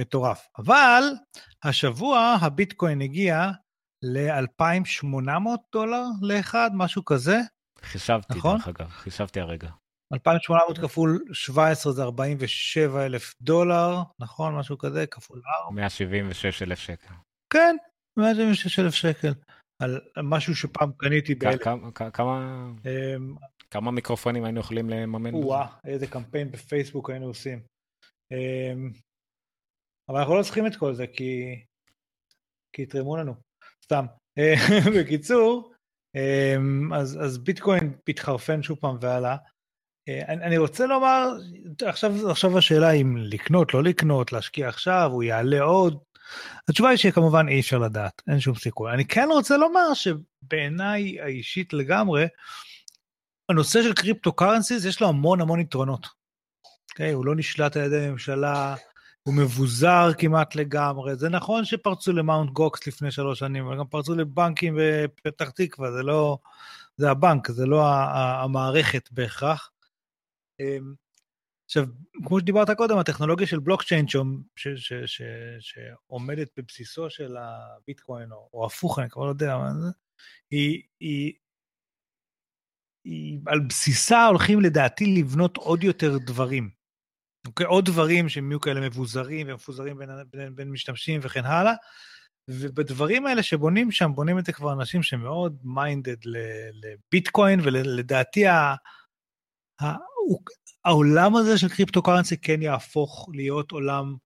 מטורף. אבל השבוע הביטקוין הגיע ל-2,800 דולר לאחד, משהו כזה. חישבתי, נכון? דרך אגב, חישבתי הרגע. 2,800 כפול 17 זה 47 אלף דולר, נכון? משהו כזה, כפול 4. 176 אלף שקל. כן, 176 אלף שקל. על משהו שפעם קניתי באלף. כמה... אמ, כמה מיקרופונים היינו יכולים לממן? וואה, איזה קמפיין בפייסבוק היינו עושים. אמ, אבל אנחנו לא צריכים את כל זה כי, כי יתרמו לנו, סתם. בקיצור, אמ, אז, אז ביטקוין התחרפן שוב פעם ועלה. אה, אני, אני רוצה לומר, עכשיו, עכשיו השאלה אם לקנות, לא לקנות, להשקיע עכשיו, הוא יעלה עוד. התשובה היא שכמובן אי אפשר לדעת, אין שום סיכוי. אני כן רוצה לומר שבעיניי האישית לגמרי, הנושא של cryptocurrencies יש לו המון המון יתרונות. Okay, אוקיי? הוא לא נשלט על ידי ממשלה, הוא מבוזר כמעט לגמרי. זה נכון שפרצו ל Mt. Gox לפני שלוש שנים, אבל גם פרצו לבנקים בפתח תקווה, זה לא, זה הבנק, זה לא המערכת בהכרח. אמ, עכשיו, כמו שדיברת קודם, הטכנולוגיה של בלוקצ'יין שעומדת בבסיסו של הביטקוין, או, או הפוך, אני כבר לא יודע מה זה, היא, היא היא, על בסיסה הולכים לדעתי לבנות עוד יותר דברים. אוקיי? עוד דברים שהם יהיו כאלה מבוזרים ומפוזרים בין, בין, בין משתמשים וכן הלאה. ובדברים האלה שבונים שם, בונים את זה כבר אנשים שמאוד minded לביטקוין, ולדעתי ה, ה, העולם הזה של crypto currency כן יהפוך להיות עולם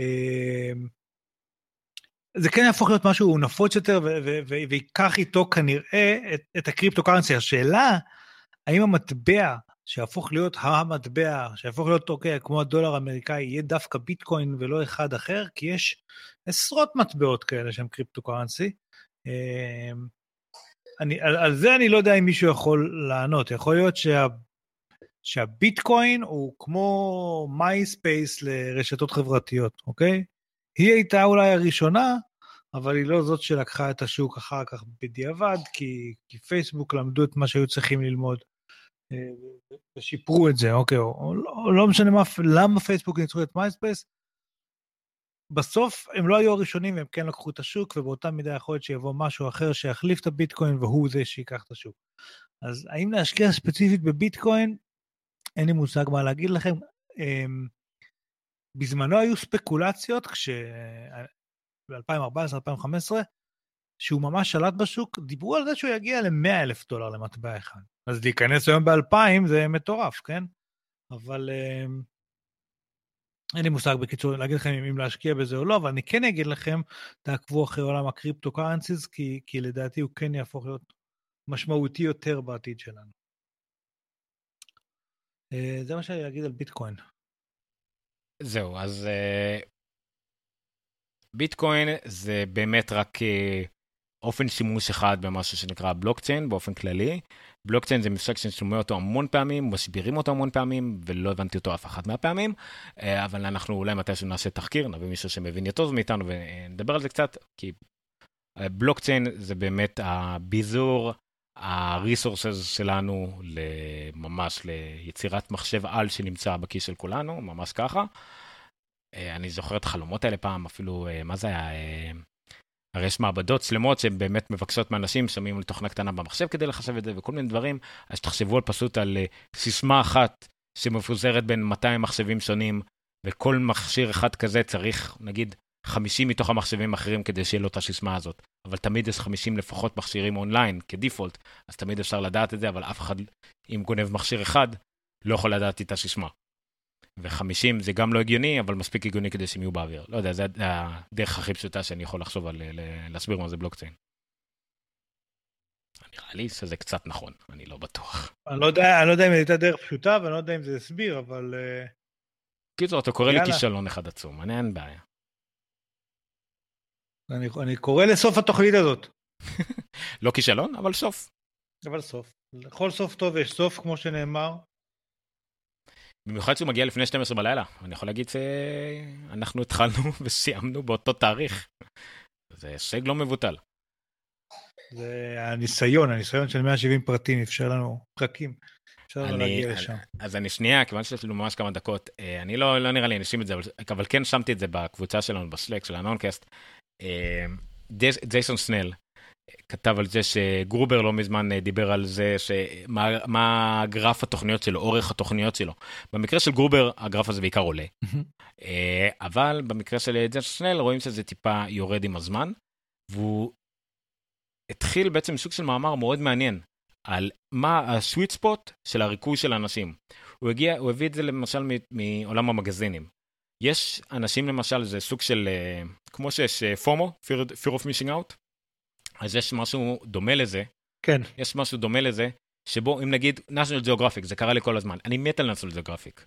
אה, זה כן יהפוך להיות משהו נפוץ יותר ויקח איתו כנראה את, את ה crypto currency. השאלה, האם המטבע שיהפוך להיות המטבע, שיהפוך להיות אוקיי, כמו הדולר האמריקאי, יהיה דווקא ביטקוין ולא אחד אחר, כי יש עשרות מטבעות כאלה שהם crypto currency. אמ, אני, על, על זה אני לא יודע אם מישהו יכול לענות. יכול להיות שה, שהביטקוין הוא כמו מייספייס לרשתות חברתיות, אוקיי? היא הייתה אולי הראשונה, אבל היא לא זאת שלקחה את השוק אחר כך בדיעבד, כי, כי פייסבוק למדו את מה שהיו צריכים ללמוד אה, ושיפרו את זה, אוקיי, או, או, או לא משנה מה, למה פייסבוק ניצחו את מייספייס. בסוף הם לא היו הראשונים, הם כן לקחו את השוק, ובאותה מידה יכול להיות שיבוא משהו אחר שיחליף את הביטקוין, והוא זה שיקח את השוק. אז האם להשקיע ספציפית בביטקוין? אין לי מושג מה להגיד לכם. אמ, בזמנו היו ספקולציות, כש... ב-2014-2015, שהוא ממש שלט בשוק, דיברו על זה שהוא יגיע ל-100 אלף דולר למטבע אחד. אז להיכנס היום ב-2000 זה מטורף, כן? אבל אה, אין לי מושג בקיצור להגיד לכם אם להשקיע בזה או לא, אבל אני כן אגיד לכם, תעקבו אחרי עולם הקריפטו קרנסיס, כי, כי לדעתי הוא כן יהפוך להיות משמעותי יותר בעתיד שלנו. אה, זה מה שאני אגיד על ביטקוין. זהו, אז uh, ביטקוין זה באמת רק uh, אופן שימוש אחד במשהו שנקרא בלוקצ'יין באופן כללי. בלוקצ'יין זה מושג שאני שומע אותו המון פעמים, מסבירים אותו המון פעמים, ולא הבנתי אותו אף אחת מהפעמים, אבל אנחנו אולי מתישהו נעשה תחקיר, נביא מישהו שמבין יותר טוב מאיתנו ונדבר על זה קצת, כי בלוקצ'יין זה באמת הביזור ה-resources שלנו ממש ליצירת מחשב על שנמצא בכיס של כולנו, ממש ככה. אה, אני זוכר את החלומות האלה פעם, אפילו, אה, מה זה היה? אה, הרי יש מעבדות שלמות שהן באמת מבקשות מאנשים, שמים על תוכנה קטנה במחשב כדי לחשב את זה וכל מיני דברים, אז תחשבו על פשוט על סיסמה אחת שמפוזרת בין 200 מחשבים שונים, וכל מכשיר אחד כזה צריך, נגיד, 50 מתוך המחשבים האחרים כדי שיהיה לו את הסיסמה הזאת. אבל תמיד יש 50 לפחות מכשירים אונליין כדיפולט, אז תמיד אפשר לדעת את זה, אבל אף אחד, אם גונב מכשיר אחד, לא יכול לדעת את הסיסמה. ו-50 זה גם לא הגיוני, אבל מספיק הגיוני כדי שהם יהיו באוויר. לא יודע, זה הדרך הכי פשוטה שאני יכול לחשוב על להסביר מה זה בלוקצ'יין. נראה לי שזה קצת נכון, אני לא בטוח. אני לא יודע, אני לא יודע אם זו הייתה דרך פשוטה, ואני לא יודע אם זה הסביר, אבל... אה, קיצור, אתה קורא לי כישלון אחד עצום, אני אין בעיה. אני, אני קורא לסוף התוכנית הזאת. לא כישלון, אבל סוף. אבל סוף. לכל סוף טוב יש סוף, כמו שנאמר. במיוחד שהוא מגיע לפני 12 בלילה, אני יכול להגיד שאנחנו התחלנו וסיימנו באותו תאריך. זה הישג לא מבוטל. זה הניסיון, הניסיון של 170 פרטים אפשר לנו פרקים. אפשר לנו להגיע לשם. אז אני שנייה, כיוון שיש לנו ממש כמה דקות, אה, אני לא, לא נראה לי אנשים את זה, אבל, אבל כן שמתי את זה בקבוצה שלנו ב Slack של הנונקאסט. אה, ג'ייסון סנל כתב על זה שגרובר לא מזמן אה, דיבר על זה שמה מה גרף התוכניות שלו, אורך התוכניות שלו. במקרה של גרובר הגרף הזה בעיקר עולה, אה, אבל במקרה של ג'ייסון סנל רואים שזה טיפה יורד עם הזמן, והוא התחיל בעצם סוג של מאמר מאוד מעניין על מה הסוויט ספוט של הריכוז של אנשים. הוא הגיע, הוא הביא את זה למשל מעולם המגזינים. יש אנשים למשל, זה סוג של, אה, כמו שיש פומו, אה, fear, fear of missing out, אז יש משהו דומה לזה. כן. יש משהו דומה לזה, שבו אם נגיד national geographic, זה קרה לי כל הזמן, אני מת על national geographic.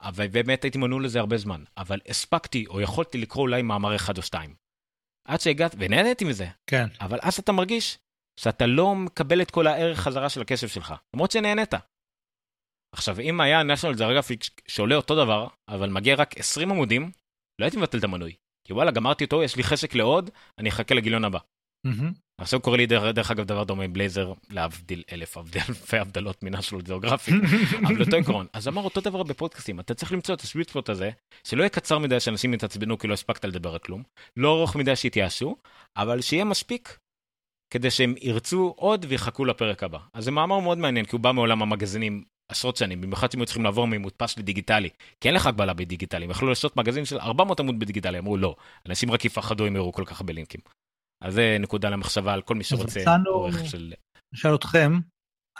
אבל באמת הייתי מנוי לזה הרבה זמן, אבל הספקתי או יכולתי לקרוא אולי מאמר אחד או שתיים. עד שהגעת, ונהניתי מזה. כן. אבל אז אתה מרגיש שאתה לא מקבל את כל הערך חזרה של הכסף שלך, למרות שנהנית. עכשיו, אם היה national geographic שעולה אותו דבר, אבל מגיע רק 20 עמודים, לא הייתי מבטל את המנוי. כי וואלה, גמרתי אותו, יש לי חשק לעוד, אני אחכה לגיליון הבא. עכשיו קורה לי דרך, דרך אגב דבר דומה עם בלייזר, להבדיל אלף אלפי הבדלות מנשיונל גיאוגרפי, אבל אותו עקרון. אז אמר אותו דבר בפודקאסטים, אתה צריך למצוא את הסוויט ספוט הזה, שלא יהיה קצר מדי שאנשים יתעצבנו כי לא הספקת לדבר על כלום, לא ארוך מדי שיתייאשו, אבל שיהיה מספיק כדי שהם ירצו עוד ויחכו לפרק הבא. אז זה מאמר מאוד מעניין, כי הוא בא מעולם המגזינים עשרות שנים, במיוחד שהם היו צריכים לעבור ממודפס לדיגיטלי, כי אין לך הגבלה בדיגיטלי, הם יכלו לעשות מגזין של 400 עמוד בדיגיטלי, אמרו לא, אנשים רק יפחדו אם יראו כל כך הרבה לינקים. אז זה נקודה למחשבה על כל מי שרוצה אורך של... נשאל אתכם,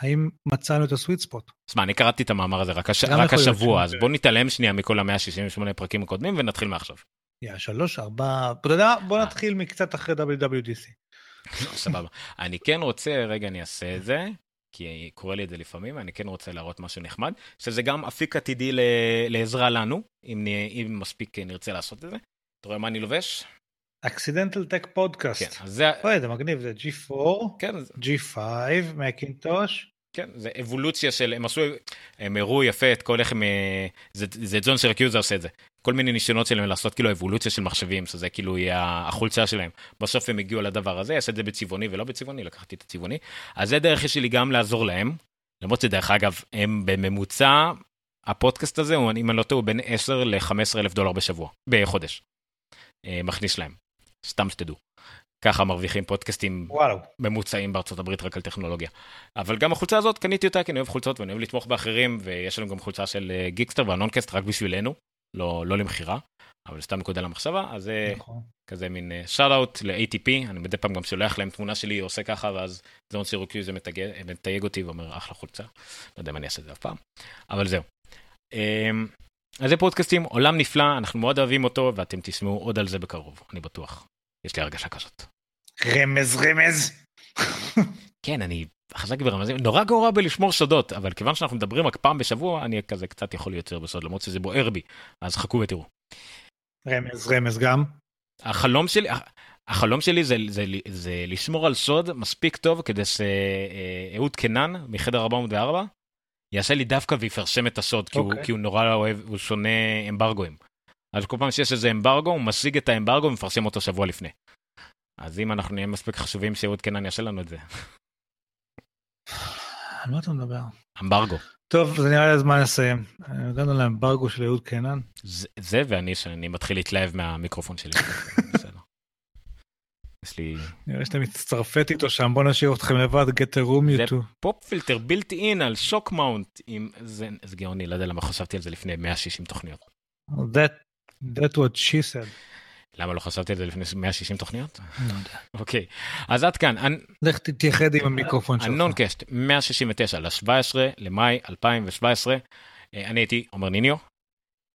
האם מצאנו את הסוויט ספוט? תשמע, אני קראתי את המאמר הזה רק, הש... רק השבוע, אז בוא נתעלם שנייה מכל ה-168 פרקים הקודמים ונתחיל מעכשיו. יא, שלוש, ארבע, אתה יודע, בוא אה. נתחיל מקצת אחרי WWDC. סבבה. אני כן רוצה, רגע, אני אעשה את זה, כי קורה לי את זה לפעמים, אני כן רוצה להראות משהו נחמד, שזה גם אפיק עתידי לעזרה לנו, אם, אם מספיק נרצה לעשות את זה. אתה רואה מה אני לובש? Accidental Tech Podcast. כן, אז זה... אוי, זה מגניב, זה G4, כן, G5, מקינטוש. כן, זה אבולוציה של, הם עשו, הם הראו יפה את כל איך הם, אה, זה, זה ג'ון שרקיוזה עושה את זה. כל מיני ניסיונות שלהם לעשות כאילו אבולוציה של מחשבים, שזה כאילו יהיה החולצה שלהם. בסוף הם הגיעו לדבר הזה, אעשה את זה בצבעוני ולא בצבעוני, לקחתי את הצבעוני. אז זה דרך שלי גם לעזור להם, למרות שדרך אגב, הם בממוצע, הפודקאסט הזה, אם אני לא טועה, הוא בין 10 ל-15 אלף דולר בשבוע, בחודש. אה, מכניס להם, סתם שתדעו. ככה מרוויחים פודקאסטים וואו. ממוצעים בארצות הברית רק על טכנולוגיה. אבל גם החולצה הזאת קניתי אותה כי אני אוהב חולצות ואני אוהב לתמוך באחרים ויש לנו גם חולצה של אה, גיקסטר והנונקסט רק בשבילנו, לא, לא למכירה, אבל סתם נקודה למחשבה, אז זה נכון. כזה מין שאט אאוט ל-ATP, אני מדי פעם גם שולח להם תמונה שלי עושה ככה ואז זון סירוקיו זה מתייג אותי ואומר אחלה חולצה, לא יודע אם אני אעשה את זה אף פעם, אבל זהו. אמ, אז זה פודקאסטים, עולם נפלא, אנחנו מאוד אוהבים אותו ואתם תשמעו עוד על זה בקרוב, אני בטוח. יש לי הרגשה כזאת. רמז רמז. כן, אני חזק ברמזים, נורא גרוע בלשמור סודות, אבל כיוון שאנחנו מדברים רק פעם בשבוע, אני כזה קצת יכול להיות בסוד, למרות שזה בוער בי, אז חכו ותראו. רמז רמז גם. החלום שלי, החלום שלי זה, זה, זה, זה לשמור על סוד מספיק טוב כדי שאהוד קנן מחדר 404 יעשה לי דווקא ויפרשם את הסוד, כי, okay. הוא, אוקיי. כי הוא נורא אוהב, הוא שונא אמברגואים. אז כל פעם שיש איזה אמברגו, הוא משיג את האמברגו ומפרסם אותו שבוע לפני. אז אם אנחנו נהיה מספיק חשובים שאהוד קנן יעשה לנו את זה. על מה אתה מדבר? אמברגו. טוב, זה נראה לי הזמן לסיים. הגענו לאמברגו של אהוד קנן. זה, זה ואני, שאני מתחיל להתלהב מהמיקרופון שלי. יש לי... נראה שאתה מצטרפת איתו שם, בוא נשאיר אתכם לבד, get a room you two. זה pop filter built in על shock mount, עם... זה, זה גאוני, לא יודע למה חשבתי על זה לפני 160 תוכניות. That, that what she said. למה לא חשבתי על זה לפני 160 תוכניות? לא יודע. אוקיי, אז עד כאן, לך תתייחד עם המיקרופון שלך. הנונקאסט 169 ל-17 למאי 2017. אה, אני הייתי עומר ניניו,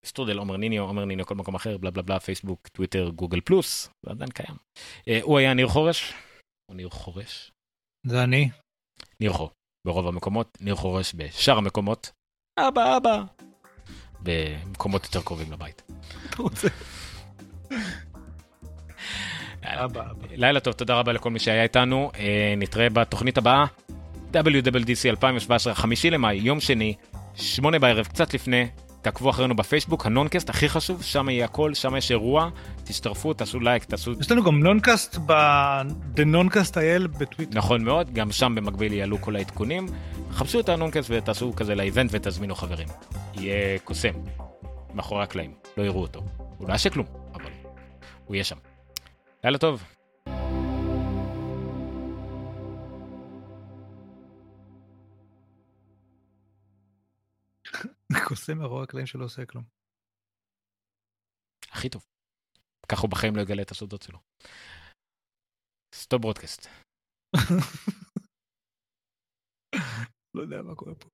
סטרודל עומר ניניו, עומר ניניו כל מקום אחר, בלה בלה בלה, פייסבוק, טוויטר, גוגל פלוס, זה עדיין קיים. אה, הוא היה ניר חורש, או ניר חורש? זה אני. ניר חור, ברוב המקומות, ניר חורש בשאר המקומות, אבא אבא, במקומות יותר קרובים לבית. אתה רוצה? אבא, אבא. לילה טוב, תודה רבה לכל מי שהיה איתנו, אה, נתראה בתוכנית הבאה, WWDC 2017, חמישי למאי, יום שני, שמונה בערב, קצת לפני, תעקבו אחרינו בפייסבוק, הנונקאסט הכי חשוב, שם יהיה הכל, שם יש אירוע, תצטרפו, תעשו לייק, תעשו... יש לנו גם נונקאסט ב-The Noncast IL בטוויטר. נכון מאוד, גם שם במקביל יעלו כל העדכונים. חפשו את הנונקאסט ותעשו כזה ל event ותזמינו חברים. יהיה קוסם, מאחורי הקלעים, לא יראו אותו. הוא לא יעשה כלום, אבל הוא יהיה שם. לילה טוב. קוסם מאחורי הקלעים שלא עושה כלום. הכי טוב. ככה הוא בחיים לא יגלה את הסודות שלו. סטופ ברודקאסט. לא יודע מה קורה פה.